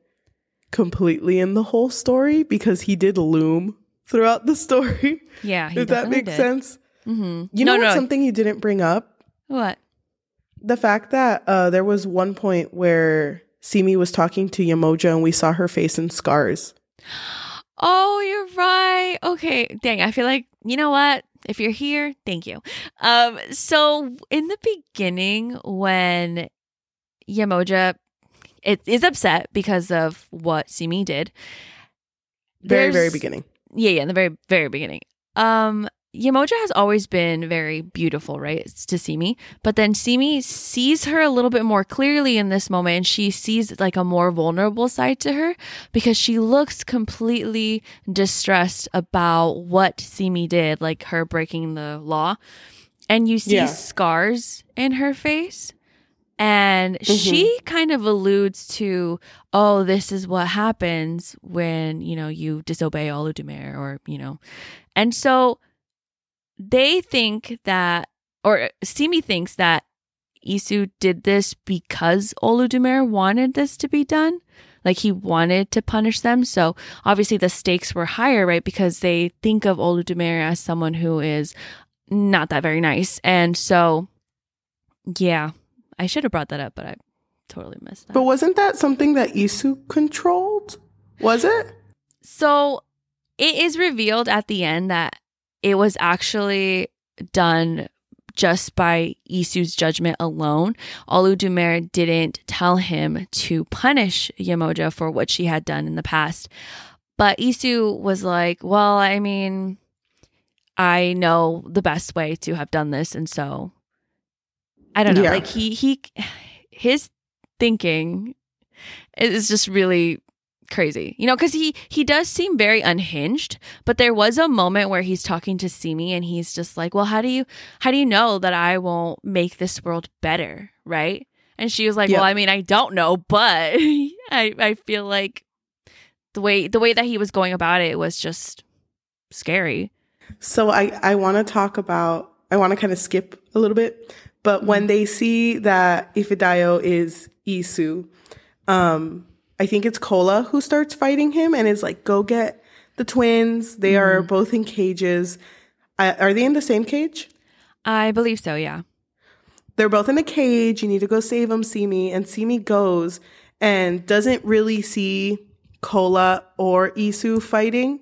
completely in the whole story because he did loom throughout the story. Yeah, if that makes did. sense. Mm-hmm. You no, know what, no. something you didn't bring up? what? The fact that uh, there was one point where Simi was talking to Yemoja and we saw her face in scars. Oh, you're right. Okay, dang. I feel like you know what. If you're here, thank you. Um, so in the beginning, when Yemoja it is upset because of what Simi did, Very, very beginning. Yeah, yeah, in the very, very beginning. Um, Yemoja has always been very beautiful, right? It's to Simi. But then Simi sees her a little bit more clearly in this moment and she sees like a more vulnerable side to her because she looks completely distressed about what Simi did, like her breaking the law. And you see Yeah. scars in her face. And she mm-hmm. kind of alludes to, oh, this is what happens when, you know, you disobey Olodumare or, you know. And so they think that, or Simi thinks that Isu did this because Olodumare wanted this to be done. Like he wanted to punish them. So obviously the stakes were higher, right? Because they think of Olodumare as someone who is not that very nice. And so, yeah, I should have brought that up, but I totally missed that. But wasn't that something that Isu controlled? Was it? So it is revealed at the end that it was actually done just by Isu's judgment alone. Olodumare didn't tell him to punish Yemoja for what she had done in the past. But Isu was like, well, I mean, I know the best way to have done this. And so I don't know. Yeah. Like he, he, his thinking is just really crazy you know because he he does seem very unhinged but there was a moment where he's talking to simi and he's just like well how do you how do you know that i won't make this world better right and she was like Yeah. well i mean i don't know but i i feel like the way the way that he was going about it was just scary So I, I want to talk about, I want to kind of skip a little bit, but when they see that Ifedayo is Isu, um, I think it's Kola who starts fighting him and is like, go get the twins. They are both in cages. Uh, are they in the same cage? i believe so yeah They're both in a cage. You need to go save them, Simi. And Simi goes and doesn't really see Kola or Isu fighting,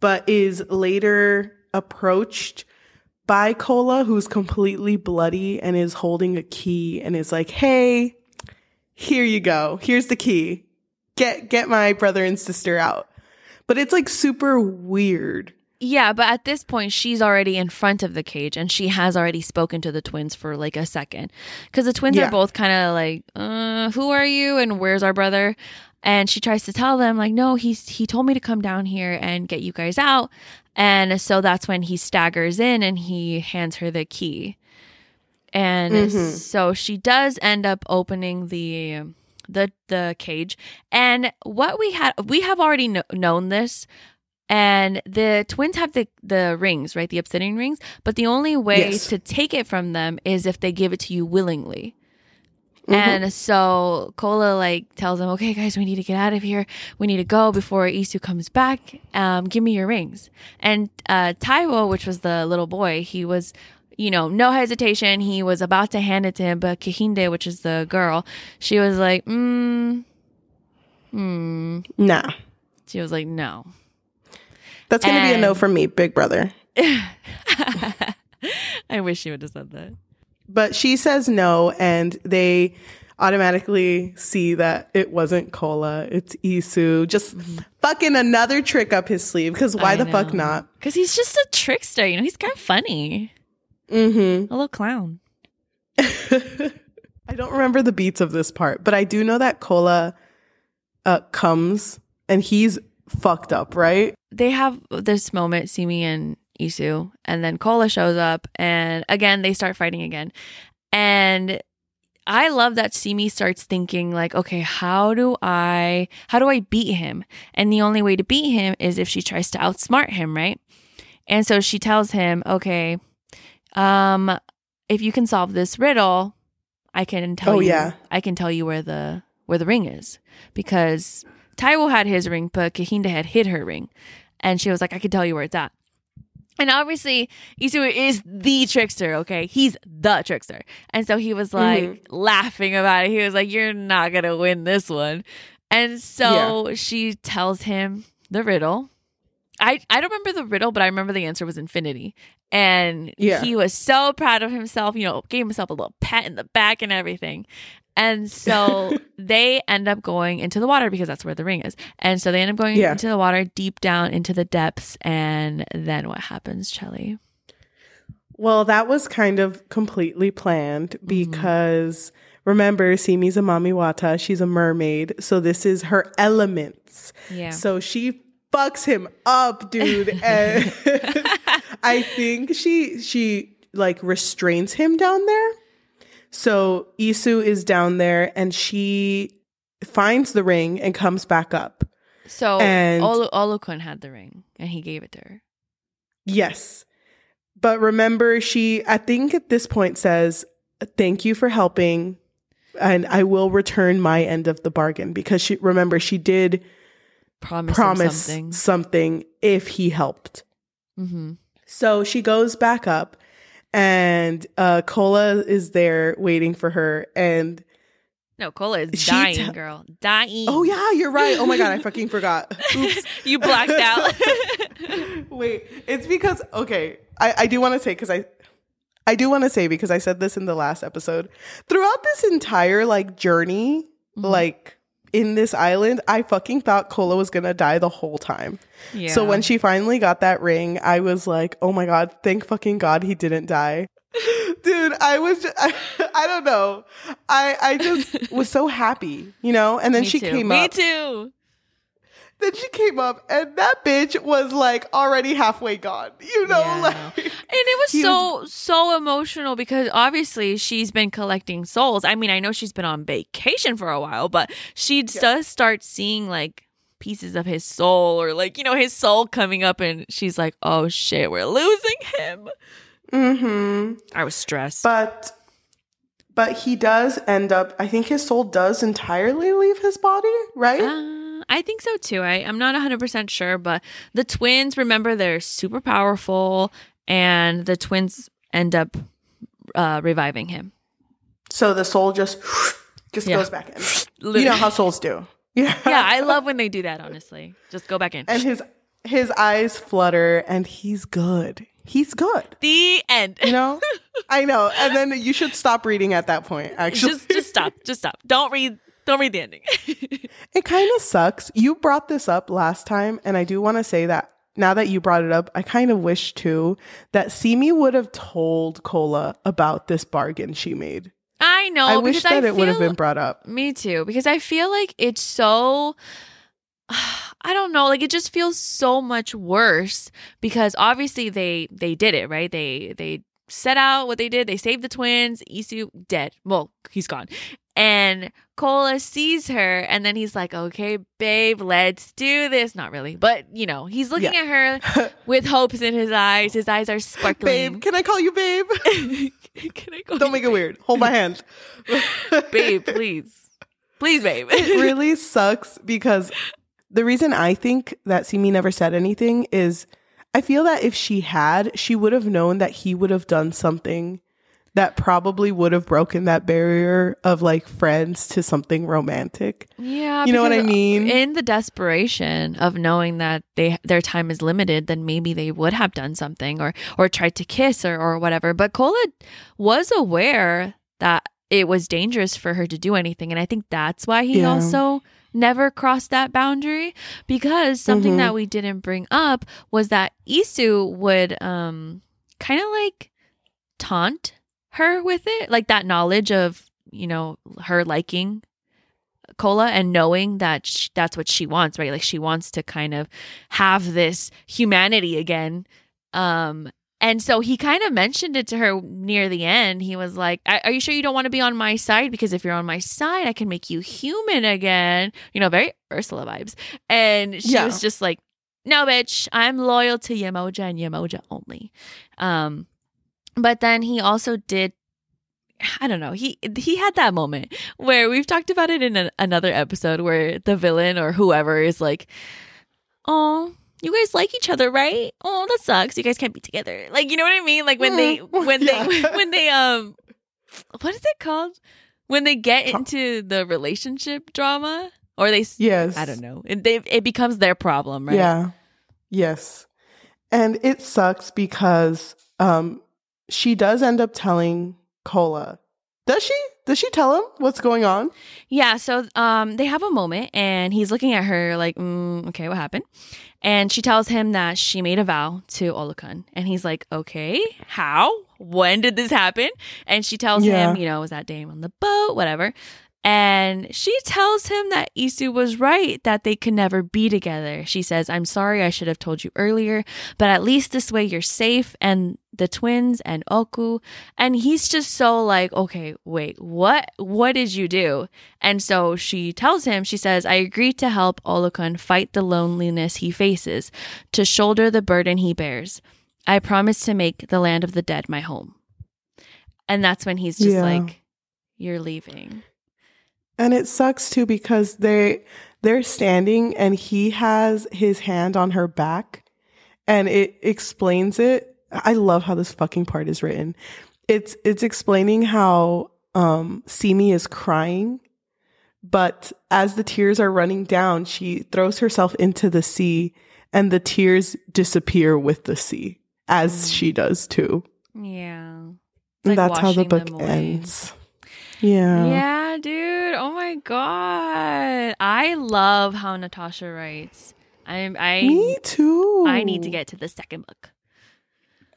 but is later approached by Kola, who's completely bloody and is holding a key and is like, hey, here you go. Here's the key. Get get my brother and sister out. But it's like super weird. Yeah, but at this point, she's already in front of the cage and she has already spoken to the twins for like a second. Because the twins Yeah. are both kind of like, uh, who are you and where's our brother? And she tries to tell them, like, no, he's he told me to come down here and get you guys out. And so that's when he staggers in and he hands her the key. And Mhm. so she does end up opening the the the cage. And what we had we have already kno- known this and the twins have the the rings, right? The obsidian rings, but the only way Yes. to take it from them is if they give it to you willingly. Mhm. And so Kola like tells them, "Okay, guys, we need to get out of here. We need to go before Isu comes back. Um, give me your rings." And uh, Taiwo, which was the little boy, he was, you know, no hesitation. He was about to hand it to him, but Kehinde, which is the girl, she was like, "Hmm, hmm." Nah. She was like, "No." That's gonna be a no from me, big brother. I wish she would have said that. But she says no, and they automatically see that it wasn't Kola, it's Isu. Just fucking another trick up his sleeve, because why I the fuck not? Because he's just a trickster, you know. He's kind of funny, Mm-hmm. a little clown. I don't remember the beats of this part, but I do know that Kola uh, comes and he's fucked up, right? they have this moment, Simi and Isu, and then Kola shows up, and again they start fighting again. And I love that Simi starts thinking like, okay, how do I how do I beat him? And the only way to beat him is if she tries to outsmart him, right? And so she tells him, okay, um, if you can solve this riddle, I can tell Oh, you yeah. I can tell you where the where the ring is. Because Taiwo had his ring, but Kehinde had hid her ring. And she was like, I can tell you where it's at. And obviously, Isu is the trickster, okay? He's the trickster. And so he was like Mm-hmm. laughing about it. He was like, You're not going to win this one. And so she tells him the riddle. I, I don't remember the riddle, but I remember the answer was infinity. And Yeah. he was so proud of himself, you know, gave himself a little pat in the back and everything. And so they end up going into the water because that's where the ring is. And so they end up going Yeah. into the water deep down into the depths. And then what happens, Chelly? Well, that was kind of completely planned mm-hmm. because remember, Simi's a Mami Wata. She's a mermaid. So this is her elements. Yeah. So she fucks him up, dude. And I think she she like restrains him down there. So Isu is down there and she finds the ring and comes back up. So And- Olukun had the ring and he gave it to her. Yes. But remember, she, I think at this point says, Thank you for helping. And I will return my end of the bargain because she, remember, she did Promise, promise something. something if he helped. hmm So she goes back up and uh, Kola is there waiting for her. And No, Kola is She dying, te- girl. Dying. oh, yeah, you're right. Oh my God, I fucking forgot. Oops. you blacked out. Wait, it's because okay, I, I do want to say because I I do want to say because I said this in the last episode. Throughout this entire like journey, Mhm. like in this island, I fucking thought Kola was gonna die the whole time. yeah. So when she finally got that ring, I was like, oh my god, thank fucking god he didn't die. Dude, I was just, I, I don't know. I I just was so happy, you know? And then Me she too. came Me up. Me too. Then she came up and that bitch was like already halfway gone. You know, Yeah. like And it was He so so emotional because obviously she's been collecting souls. I mean, I know she's been on vacation for a while, but she does start seeing like pieces of his soul or like, you know, his soul coming up and she's like, "Oh shit, we're losing him." hmm I was stressed. But but he does end up I think his soul does entirely leave his body, right? Uh, I think so too. I, I'm not 100% sure, but the twins, remember, they're super powerful, and the twins end up uh, reviving him. so the soul just just Yeah. goes back in. You know how souls do. Yeah. yeah, I love when they do that, honestly. Just go back in. and his his eyes flutter and he's good. He's good. the end. You know? I know. And then you should stop reading at that point, actually. just just stop. Just stop. Don't read don't read the ending. It kind of sucks. You brought this up last time, and I do want to say that now that you brought it up, I kind of wish too that Simi would have told Kola about this bargain she made. I know. I wish that it would have been brought up. Me too, because I feel like it's so. I don't know, like it just feels so much worse because obviously they they did it right. They they set out what they did. They saved the twins. Isu dead. Well, he's gone. And Kola sees her, and then he's like, "Okay, babe, let's do this." Not really, but you know, he's looking at her with hopes in his eyes. His eyes are sparkling. babe, can I call you babe? Can I go? Don't make it weird. Hold my hand. babe, please, please, babe. it really sucks because the reason I think that Simi never said anything is I feel that if she had, she would have known that he would have done something that probably would have broken that barrier of like friends to something romantic. Yeah, You know what I mean? In the desperation of knowing that they their time is limited, then maybe they would have done something or or tried to kiss or or whatever. But Kola was aware that it was dangerous for her to do anything, and I think that's why he Yeah. also never crossed that boundary because something Mhm. that we didn't bring up was that Isu would um kind of like taunt her with it like that knowledge of you know her liking Kola and knowing that sh- that's what she wants right like she wants to kind of have this humanity again um And so he kind of mentioned it to her near the end. He was like, Are you sure you don't want to be on my side? Because if you're on my side, I can make you human again. You know, very Ursula vibes. And she Yeah. was just like, No, bitch, I'm loyal to Yemoja and Yemoja only. Um, but then he also did I don't know. He he had that moment where we've talked about it in a, another episode where the villain or whoever is like, "Oh, you guys like each other, right? Oh, that sucks. You guys can't be together." Like, you know what I mean? Like when they Mm, when yeah. they when they um what is it called? When they get into the relationship drama or they s- Yes. I don't know. It, they it becomes their problem, right? Yeah. Yes. And it sucks because um she does end up telling Kola. Does she? Does she tell him what's going on? Yeah, so um, they have a moment, and he's looking at her like, mm, "Okay, what happened?" And she tells him that she made a vow to Olukun, and he's like, "Okay, how? When did this happen?" And she tells Yeah. him, you know, was that day on the boat, whatever. And she tells him that Isu was right that they could never be together. She says, "I'm sorry, I should have told you earlier, but at least this way you're safe and the twins and Oku." And he's just so like, "Okay, wait, what? What did you do?" And so she tells him, she says, I agreed to help Olukun fight the loneliness he faces, to shoulder the burden he bears. I promise to make the land of the dead my home. And that's when he's just Yeah. like, You're leaving. And it sucks too because they they're standing and he has his hand on her back and it explains it. I love how this fucking part is written. It's it's explaining how um Simi is crying, but as the tears are running down, she throws herself into the sea and the tears disappear with the sea as Mm. she does too. Yeah. And like that's how the book ends. Yeah. Yeah, dude. Oh my god. I love how Natasha writes. I'm I Me too. I need to get to the second book.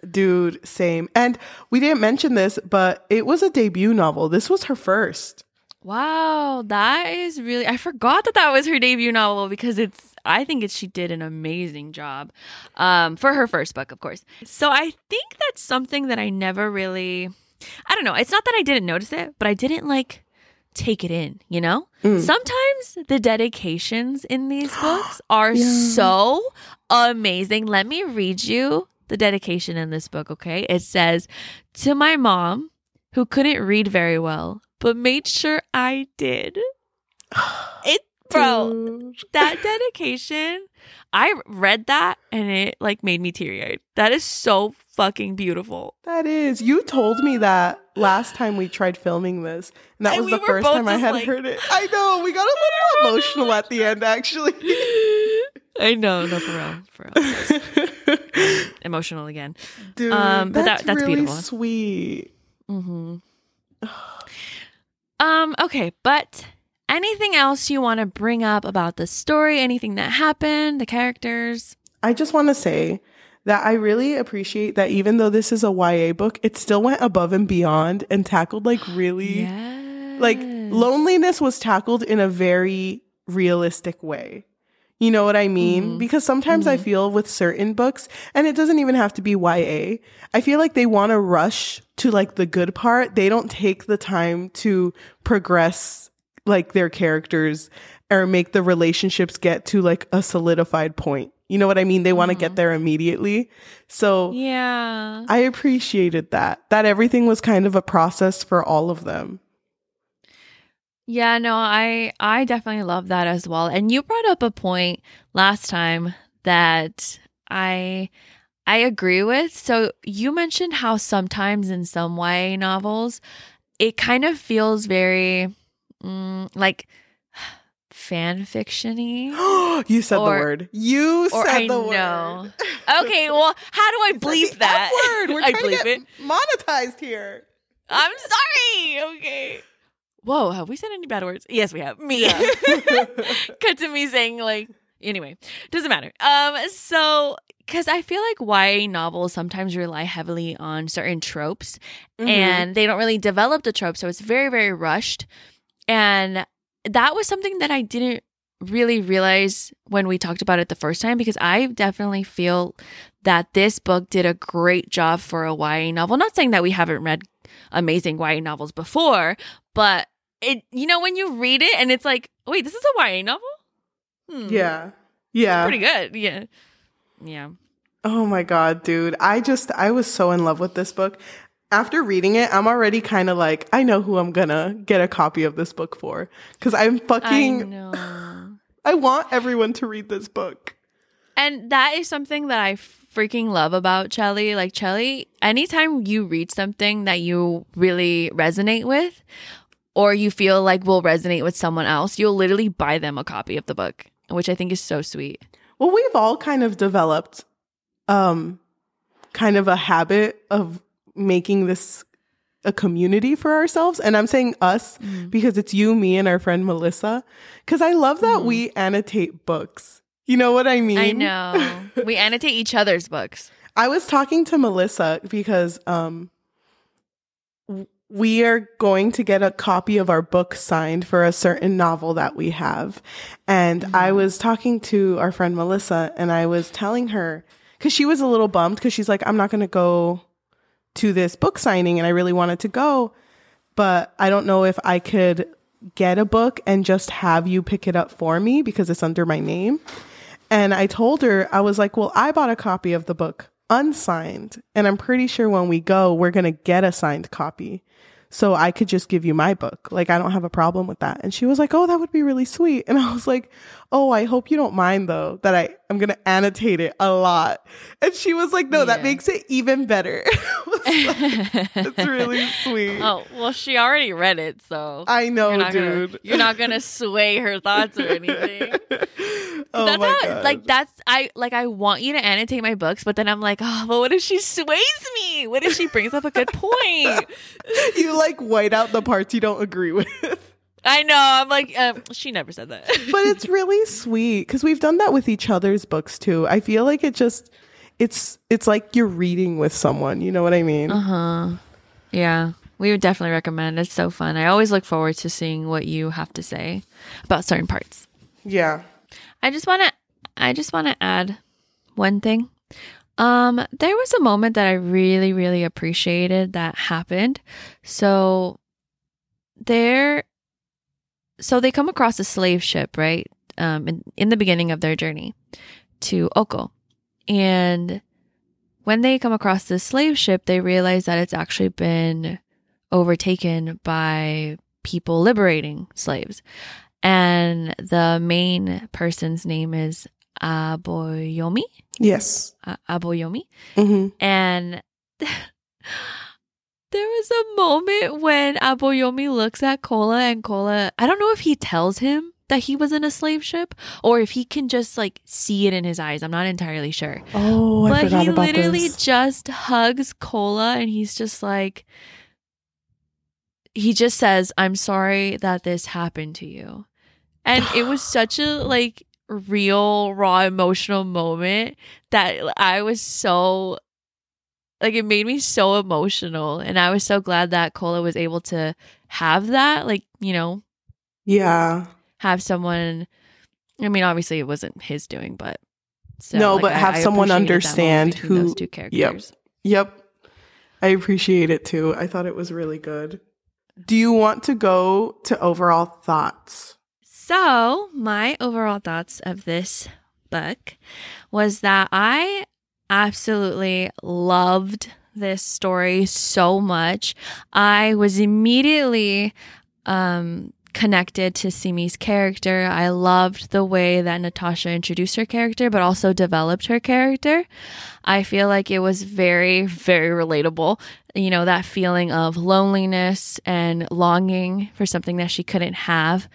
Dude, same. And we didn't mention this, but it was a debut novel. This was her first. Wow, that is really I forgot that that was her debut novel because it's I think it's she did an amazing job um for her first book, of course. So I think that's something that I never really I don't know. It's not that I didn't notice it, but I didn't like take it in, you know? Mm. Sometimes the dedications in these books are Yeah. so amazing. Let me read you the dedication in this book, okay? It says, To my mom, who couldn't read very well, but made sure I did. It, bro, that dedication, I read that and it like made me teary eyed. That is so fucking beautiful. That is. You told me that last time we tried filming this. And that And was we the first time I had like- heard it. I know. We got a little emotional at the end, actually. I know, no, for real, for real. Emotional again. Dude, Um, but that- that's, that's really beautiful. sweet. Mm-hmm. um. Okay, but anything else you want to bring up about the story? Anything that happened? The characters? I just want to say that I really appreciate that even though this is a YA book, it still went above and beyond and tackled like really Yeah. like loneliness was tackled in a very realistic way. You know what I mean? Mhm. Because sometimes I Mhm. feel with certain books, and it doesn't even have to be YA, I feel like they want to rush to like the good part. They don't take the time to progress like their characters or make the relationships get to like a solidified point. You know what I mean? They want to Mhm. get there immediately. So Yeah. I appreciated that, that everything was kind of a process for all of them. Yeah, no, I I definitely love that as well. And you brought up a point last time that I I agree with. So you mentioned how sometimes in some YA novels it kind of feels very mm, like fan fictiony. you said Or- the word. You said I the know. word. Okay, well, how do I bleep the that? F word. We're I trying to bleep get it. monetized here. I'm sorry. Okay. Whoa, have we said any bad words? Yes, we have. Me. Yeah. Cut to me saying like anyway, doesn't matter. Um so cuz I feel like YA novels sometimes rely heavily on certain tropes Mhm. and they don't really develop the tropes so it's very very rushed. And that was something that I didn't really realize when we talked about it the first time because I definitely feel that this book did a great job for a YA novel. Not saying that we haven't read amazing YA novels before, but it you know when you read it and it's like, wait, this is a YA novel? Hmm. Yeah. Yeah. Pretty good. Yeah. Yeah. Oh my god, dude. I just I was so in love with this book. After reading it, I'm already kind of like I know who I'm to get a copy of this book for cuz I'm I fucking know. I want everyone to read this book. And that is something that I freaking love about Chelly. Like Chelly, anytime you read something that you really resonate with or you feel like will resonate with someone else, you'll literally buy them a copy of the book, which I think is so sweet. Well, we've all kind of developed um kind of a habit of making this a community for ourselves and I'm saying us because it's you, me and our friend Melissa cuz I love that Mhm. we annotate books. You know what I mean? I know. we annotate each other's books. I was talking to Melissa because um we are going to get a copy of our book signed for a certain novel that we have. And I Mhm. was talking to our friend Melissa and I was telling her cuz she was a little bummed cuz she's like I'm not going to go to this book signing and I really wanted to go, but I don't know if I could get a book and just have you pick it up for me because it's under my name. And I told her, I was like, well, I bought a copy of the book unsigned. And I'm pretty sure when we go, we're going to get a signed copy. So I could just give you my book. Like, I don't have a problem with that. And she was like, oh, that would be really sweet. And I was like, oh, I hope you don't mind though, that I, I'm going to annotate it a lot. And she was like, no, that makes it even better. it's really sweet. Oh, well, she already read it, so I know, you're dude. Gonna, you're not gonna sway her thoughts or anything. oh that's my how God. like that's I like I want you to annotate my books, but then I'm like, oh, but what if she sways me? What if she brings up a good point? you like white out the parts you don't agree with. I know. I'm like, um, she never said that. but it's really sweet because we've done that with each other's books too. I feel like it just it's it's like you're reading with someone. You know what I mean? uh huh. Yeah, we would definitely recommend. It's so fun. I always look forward to seeing what you have to say about certain parts. Yeah. I just want to I just want to add one thing. Um there was a moment that I really really appreciated that happened. So there so they come across a slave ship, right? Um in, in the beginning of their journey to Oko. And when they come across this slave ship, they realize that it's actually been overtaken by people liberating slaves. And the main person's name is Aboyomi. Yes. Uh, Aboyomi. hmm And there was a moment when Aboyomi looks at Kola and Kola, I don't know if he tells him that he was in a slave ship or if he can just like see it in his eyes. I'm not entirely sure. Oh, I but forgot he about literally this. just hugs Kola and he's just like he just says, I'm sorry that this happened to you. And it was such a like real, raw, emotional moment that I was so like it made me so emotional. And I was so glad that Kola was able to have that, like, you know, yeah. have someone I mean, obviously it wasn't his doing, but so, No, like, but I- have I someone appreciated that moment understand who. those two characters. Yep. Yep. I appreciate it too. I thought it was really good. Do you want to go to overall thoughts? So, my overall thoughts of this book was that I absolutely loved this story so much. I was immediately um, connected to Simi's character. I loved the way that Natasha introduced her character, but also developed her character. I feel like it was very, very relatable. You know, that feeling of loneliness and longing for something that she couldn't have.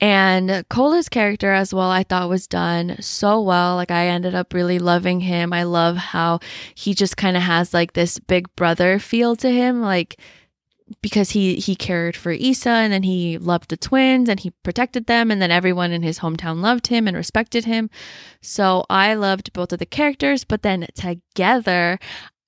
And Kola's character as well, I thought was done so well. Like I ended up really loving him. I love how he just kind of has like this big brother feel to him, like because he he cared for Issa and then he loved the twins and he protected them and then everyone in his hometown loved him and respected him. So I loved both of the characters, but then together,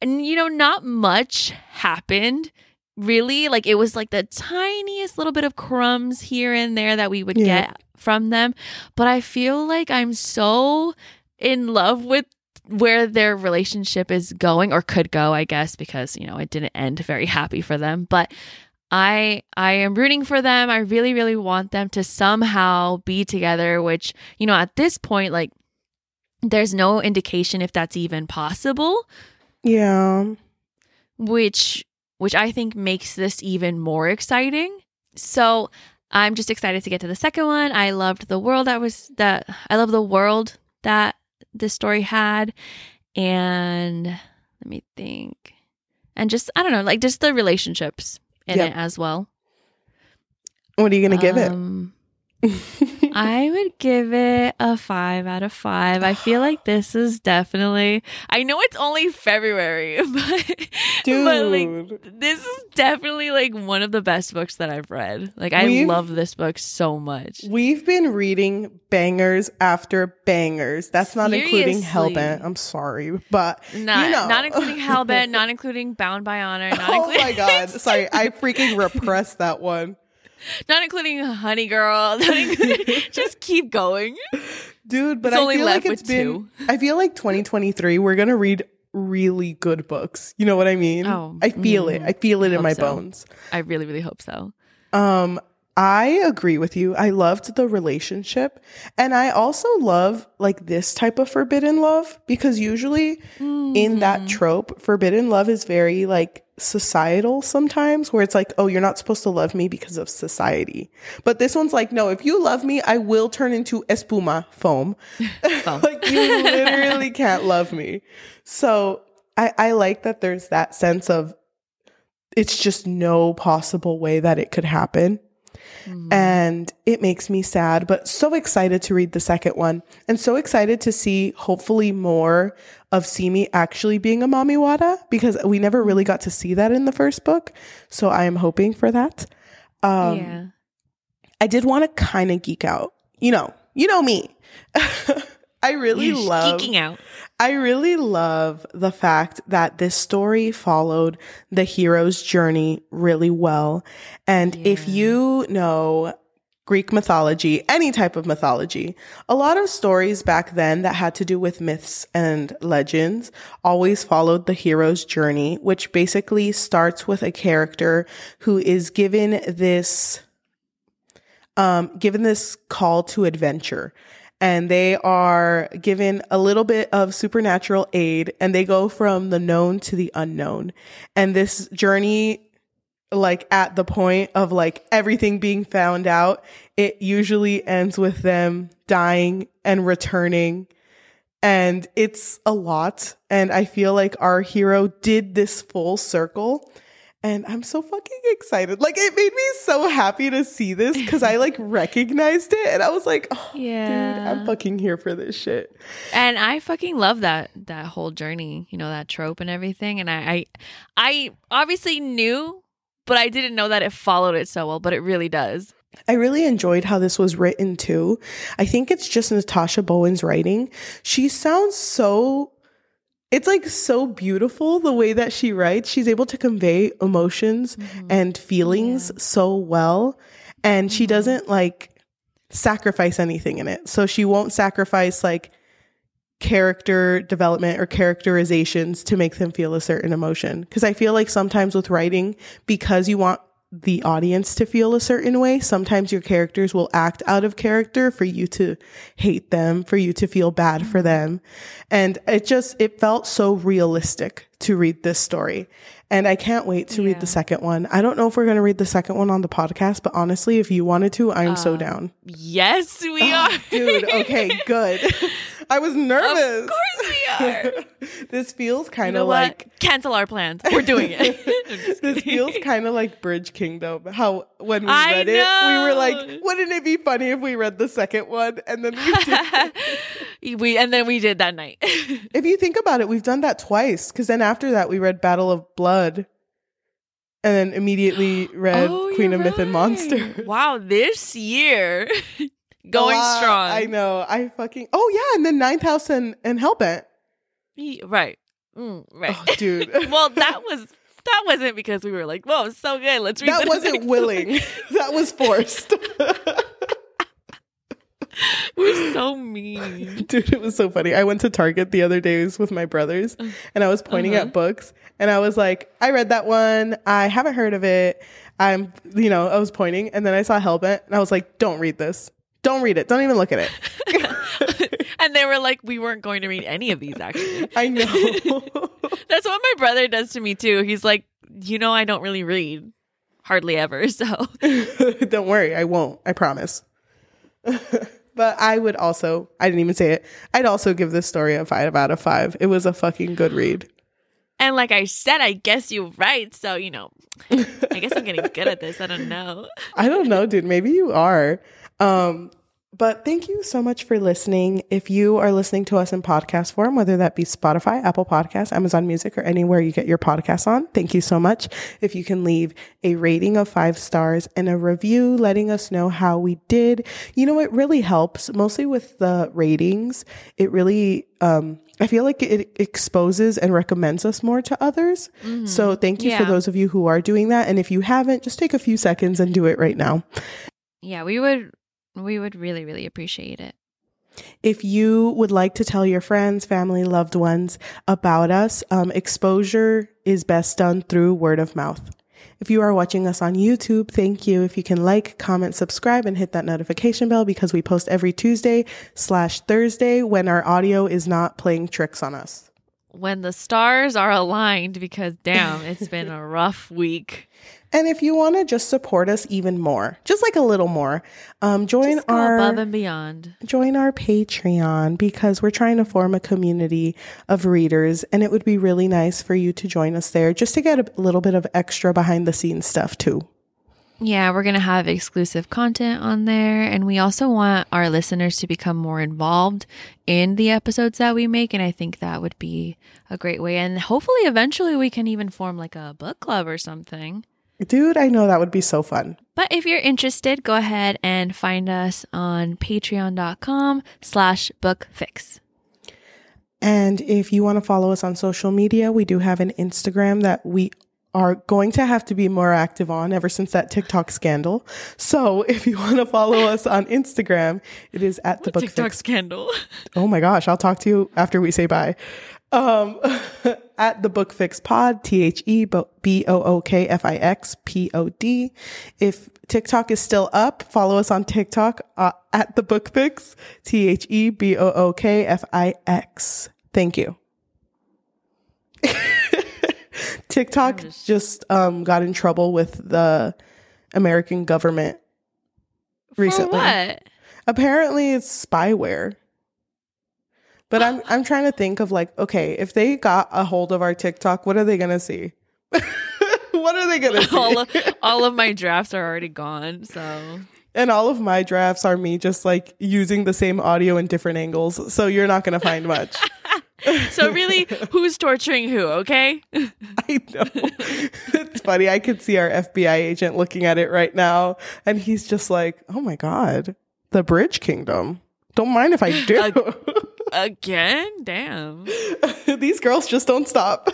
and you know, not much happened really like it was like the tiniest little bit of crumbs here and there that we would Yeah. get from them. But I feel like I'm so in love with where their relationship is going or could go, I guess, because, you know, it didn't end very happy for them. But I I am rooting for them. I really, really want them to somehow be together, which, you know, at this point, like there's no indication if that's even possible Yeah. which which I think makes this even more exciting. So I'm just excited to get to the second one. I loved the world that was that I love the world that this story had. And let me think. And just I don't know, like just the relationships in Yep. it as well. What are you gonna give Um, it? I would give it a five out of five. I feel like this is definitely. I know it's only February, but Dude. but like this is definitely like one of the best books that I've read. Like I We've- love this book so much. We've been reading bangers after bangers. That's not including Seriously. Hellbent. I'm sorry, but Not you know. not including Hellbent, not including Bound by Honor, not oh including my god, sorry, I freaking repressed that one, not including Honey Girl. Just keep going. dude. But It's I only feel left like it's been. two. I feel like 2023. We're gonna read really good books. You know what I mean? Oh, I feel it. mm, I feel it in my so. bones. I really really hope so. Um, I agree with you. I loved the relationship. And I also love like this type of forbidden love because usually in that Mhm. trope, forbidden love is very like societal sometimes where it's like, oh, you're not supposed to love me because of society. But this one's like, no, if you love me, I will turn into espuma foam. Foam. like you literally can't love me. So I, I like that there's that sense of it's just no possible way that it could happen. Mhm. And it makes me sad, but so excited to read the second one and so excited to see hopefully more of Simi actually being a Mami Wata because we never really got to see that in the first book. So I am hoping for that. Um, yeah. I did want to kind of geek out. You know, you know me. I really You're love geeking out. I really love the fact that this story followed the hero's journey really well. And if you know Greek mythology, any type of mythology, a lot of stories back then that had to do with myths and legends always followed the hero's journey, which basically starts with a character who is given this um, given this call to adventure. And they are given a little bit of supernatural aid and they go from the known to the unknown. And this journey, like at the point of like everything being found out, it usually ends with them dying and returning. And it's a lot. And I feel like our hero did this full circle. And I'm so fucking excited. Like it made me so happy to see this because I like recognized it and I was like, oh, dude, Yeah. I'm fucking here for this shit. And I fucking love that that whole journey, you know, that trope and everything. And I, I, I obviously knew, but I didn't know that it followed it so well. But it really does. I really enjoyed how this was written too. I think it's just Natasha Bowen's writing. She sounds so it's like so beautiful the way that she writes. She's able to convey emotions and feelings Yeah. so well. And she Mhm. doesn't like sacrifice anything in it. So she won't sacrifice like character development or characterizations to make them feel a certain emotion. Cause I feel like sometimes with writing, because you want the audience to feel a certain way, sometimes your characters will act out of character for you to hate them, for you to feel bad for them. And it just, it felt so realistic to read this story. And I can't wait to read the second one. I don't know if we're going to read the second one on the podcast, but honestly, if you wanted to, I'm so Uh, down. Yes, we Oh, are, dude, okay, good. I was nervous. Of course we are. this feels You kind know of what? like Cancel our plans. We're doing it. This feels kind of like Bridge Kingdom. How when we I read it, we were like, wouldn't it be funny if we read the second one and then we did we and then we did that night. If you think about it, we've done that twice because then after that we read Battle of Blood and then immediately read Oh, Queen of Myth and Monster. Wow, this year going lot. strong. I know. I fucking Oh yeah, and then Ninth House and, and Hellbent. Right. Mm, right. Oh, dude. well, that was that wasn't because we were like, "Whoa, it's so good. Let's read." That wasn't willing. that was forced. We're so mean. Dude, it was so funny. I went to Target the other days with my brothers and I was pointing Uh-huh. at books and I was like, I read that one. I haven't heard of it. I'm, you know, I was pointing and then I saw Hellbent and I was like, don't read this. Don't read it. Don't even look at it. and they were like, "We weren't going to read any of these." Actually, I know. that's what my brother does to me too. He's like, "You know, I don't really read, hardly ever." So don't worry. I won't. I promise. but I would also, I didn't even say it. I'd also give this story a five out of five. It was a fucking good read. And like I said, I guess you're right. So, you know, I guess I'm getting good at this. I don't know. I don't know, dude. Maybe you are. Um, but thank you so much for listening. If you are listening to us in podcast form, whether that be Spotify, Apple Podcasts, Amazon Music, or anywhere you get your podcasts on, thank you so much. If you can leave a rating of five stars and a review letting us know how we did, you know, it really helps, mostly with the ratings. It really, um, I feel like it exposes and recommends us more to others. So thank you for those of you who are doing that. And if you haven't, just take a few seconds and do it right now. Yeah, we would we would really, really appreciate it. If you would like to tell your friends, family, loved ones about us, um, exposure is best done through word of mouth. If you are watching us on YouTube, thank you. If you can like, comment, subscribe, and hit that notification bell because we post every Tuesday slash Thursday when our audio is not playing tricks on us. When the stars are aligned, because damn, it's been a rough week. And if you want to just support us even more, just like a little more, um, join our above and beyond. join our Patreon because we're trying to form a community of readers and it would be really nice for you to join us there just to get a little bit of extra behind the scenes stuff too. Yeah, we're going to have exclusive content on there. And we also want our listeners to become more involved in the episodes that we make. And I think that would be a great way. And hopefully, eventually, we can even form like a book club or something. Dude, I know that would be so fun. But if you're interested, go ahead and find us on patreon.com slash bookfix. And if you want to follow us on social media, we do have an Instagram that we are going to have to be more active on ever since that TikTok scandal. So if you want to follow us on Instagram, it is at the book TikTok Fix scandal. Oh my gosh, I'll talk to you after we say bye. Um, at the Book Fix Pod, T H E B O O K F I X P O D. If TikTok is still up, follow us on TikTok uh, at the Book Fix, T H E B O O K F I X. Thank you. TikTok just- just um, got in trouble with the American government recently apparently it's spyware but i'm i'm trying to think of like okay if they got a hold of our tiktok what are they gonna see what are they gonna see all, of, all of my drafts are already gone. So and all of my drafts are me just like using the same audio in different angles so you're not gonna find much So really, who's torturing who? Okay. i know it's funny i could see our fbi agent looking at it right now and he's just like oh my god the bridge kingdom don't mind if i do Again? Damn. These girls just don't stop.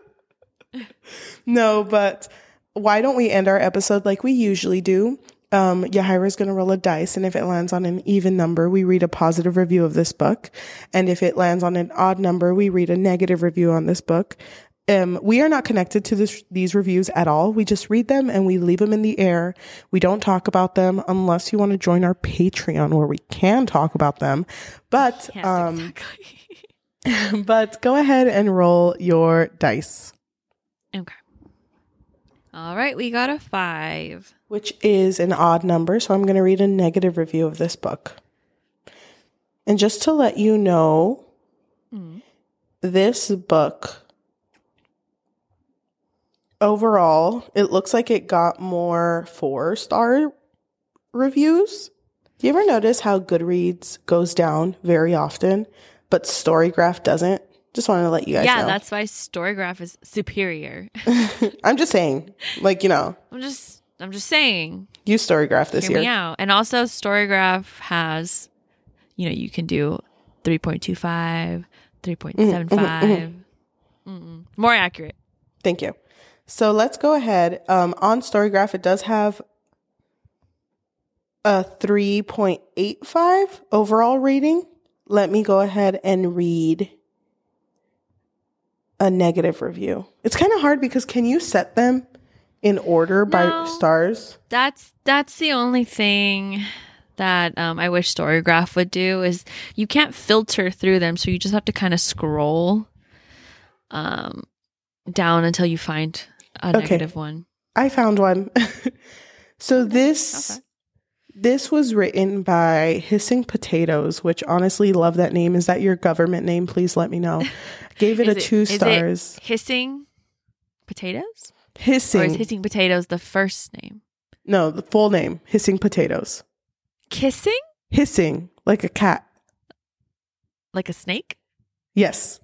no, but why don't we end our episode like we usually do? Um, Yahira's going to roll a dice, and if it lands on an even number, we read a positive review of this book. And if it lands on an odd number, we read a negative review on this book. Um, we are not connected to this, these reviews at all. We just read them and we leave them in the air. We don't talk about them unless you want to join our Patreon where we can talk about them. But, Yes, um, exactly. but go ahead and roll your dice, Okay. All right, we got a five. which is an odd number. So I'm going to read a negative review of this book. And just to let you know, Mm. this book overall, it looks like it got more four star reviews. Do you ever notice how Goodreads goes down very often, but Storygraph doesn't? Just wanted to let you guys Yeah, know. that's why Storygraph is superior. I'm just saying, like, you know, I'm just, I'm just saying. use Storygraph this Hear year. me out. And also, Storygraph has, you know, you can do 3.25, 3.75. Mm-hmm. Mm-hmm. Mm-mm. More accurate. Thank you. So let's go ahead. Um, on Storygraph, it does have a 3.85 overall rating. Let me go ahead and read a negative review. It's kind of hard because can you set them in order by No. stars? That's that's the only thing that um, I wish Storygraph would do is you can't filter through them, so you just have to kind of scroll um, down until you find a Okay. negative one. I found one. so this okay. this was written by Hissing Potatoes, which honestly love that name. Is that your government name? Please let me know. Gave it a two is it stars. hissing potatoes, Hissing. or is hissing potatoes the first name? no, the full name. Hissing Potatoes. Kissing Hissing like a cat. like a snake. Yes.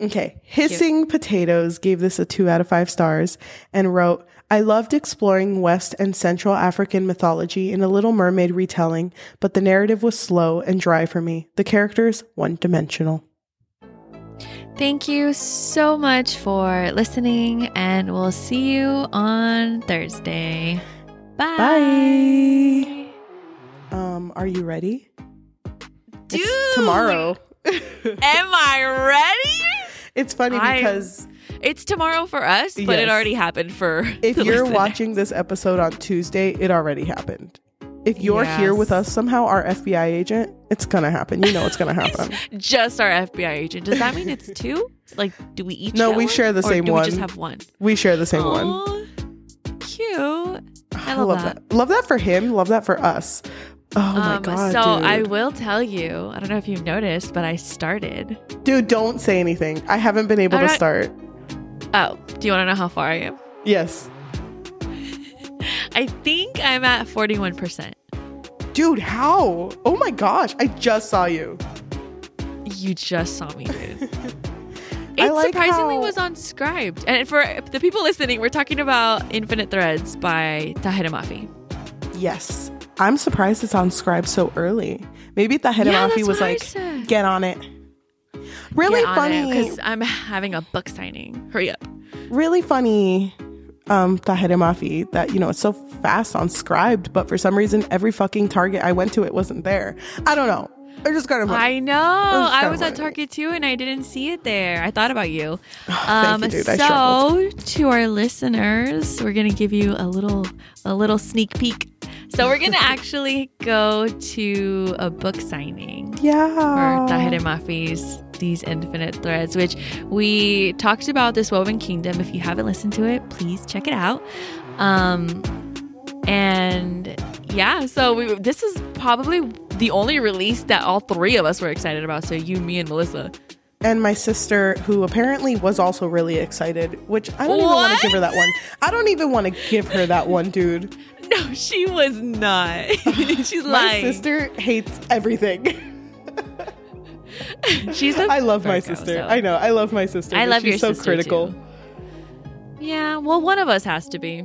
Okay. Hissing Potatoes gave this a two out of five stars and wrote, I loved exploring West and Central African mythology in a Little Mermaid retelling, but the narrative was slow and dry for me. The characters one dimensional. Thank you so much for listening, and we'll see you on Thursday. Bye. Bye. Um, are you ready? Dude, It's tomorrow. Am I ready? It's funny I- because It's tomorrow for us, but it already happened for. if you're watching this episode on Tuesday, it already happened. If you're here with us somehow, our FBI agent, it's gonna happen. You know it's gonna happen. just our FBI agent, does that mean it's two? Like, do we each? No, we one? share the same do one. We just have one. we share the same one. Cute. I love that. Love that for him. Love that for us. Oh my Um, god, so dude. I will tell you. I don't know if you've noticed, but I started. dude, don't say anything. I haven't been able I'm to not- start. Oh, do you want to know how far I am? Yes, I think I'm at forty-one percent. dude. How? Oh my gosh, I just saw you. You just saw me, dude. It like surprisingly how- was unscribed. And for the people listening, we're talking about Infinite Threads by Tahereh Mafi. Yes, I'm surprised it's on Scribd so early. Maybe the head Yeah, of Mafi that's was like, "Get on it." Really funny. because I'm having a book signing. Hurry up. really funny um Tahereh Mafi that you know it's so fast on Scribd but for some reason every fucking target I went to it wasn't there. I don't know. I just got I know. was I was at. Target too, and I didn't see it there. I thought about you. Thank you, dude. I so to our listeners, we're gonna give you a little a little sneak peek. So we're gonna actually go to a book signing for yeah. Tahereh Mafi's These Infinite Threads, which we talked about this Woven Kingdom. If you haven't listened to it, please check it out. Um, and yeah, so we, this is probably the only release that all three of us were excited about. So you, me, and Melissa. And my sister, who apparently was also really excited, which I don't even want to give her that one. I don't even want to give her that one, dude. No, she was not. She's My lying. sister hates everything. She's a I love my sister. so- I know. I love my sister. I love she's your so sister, critical. too. Yeah, well, one of us has to be.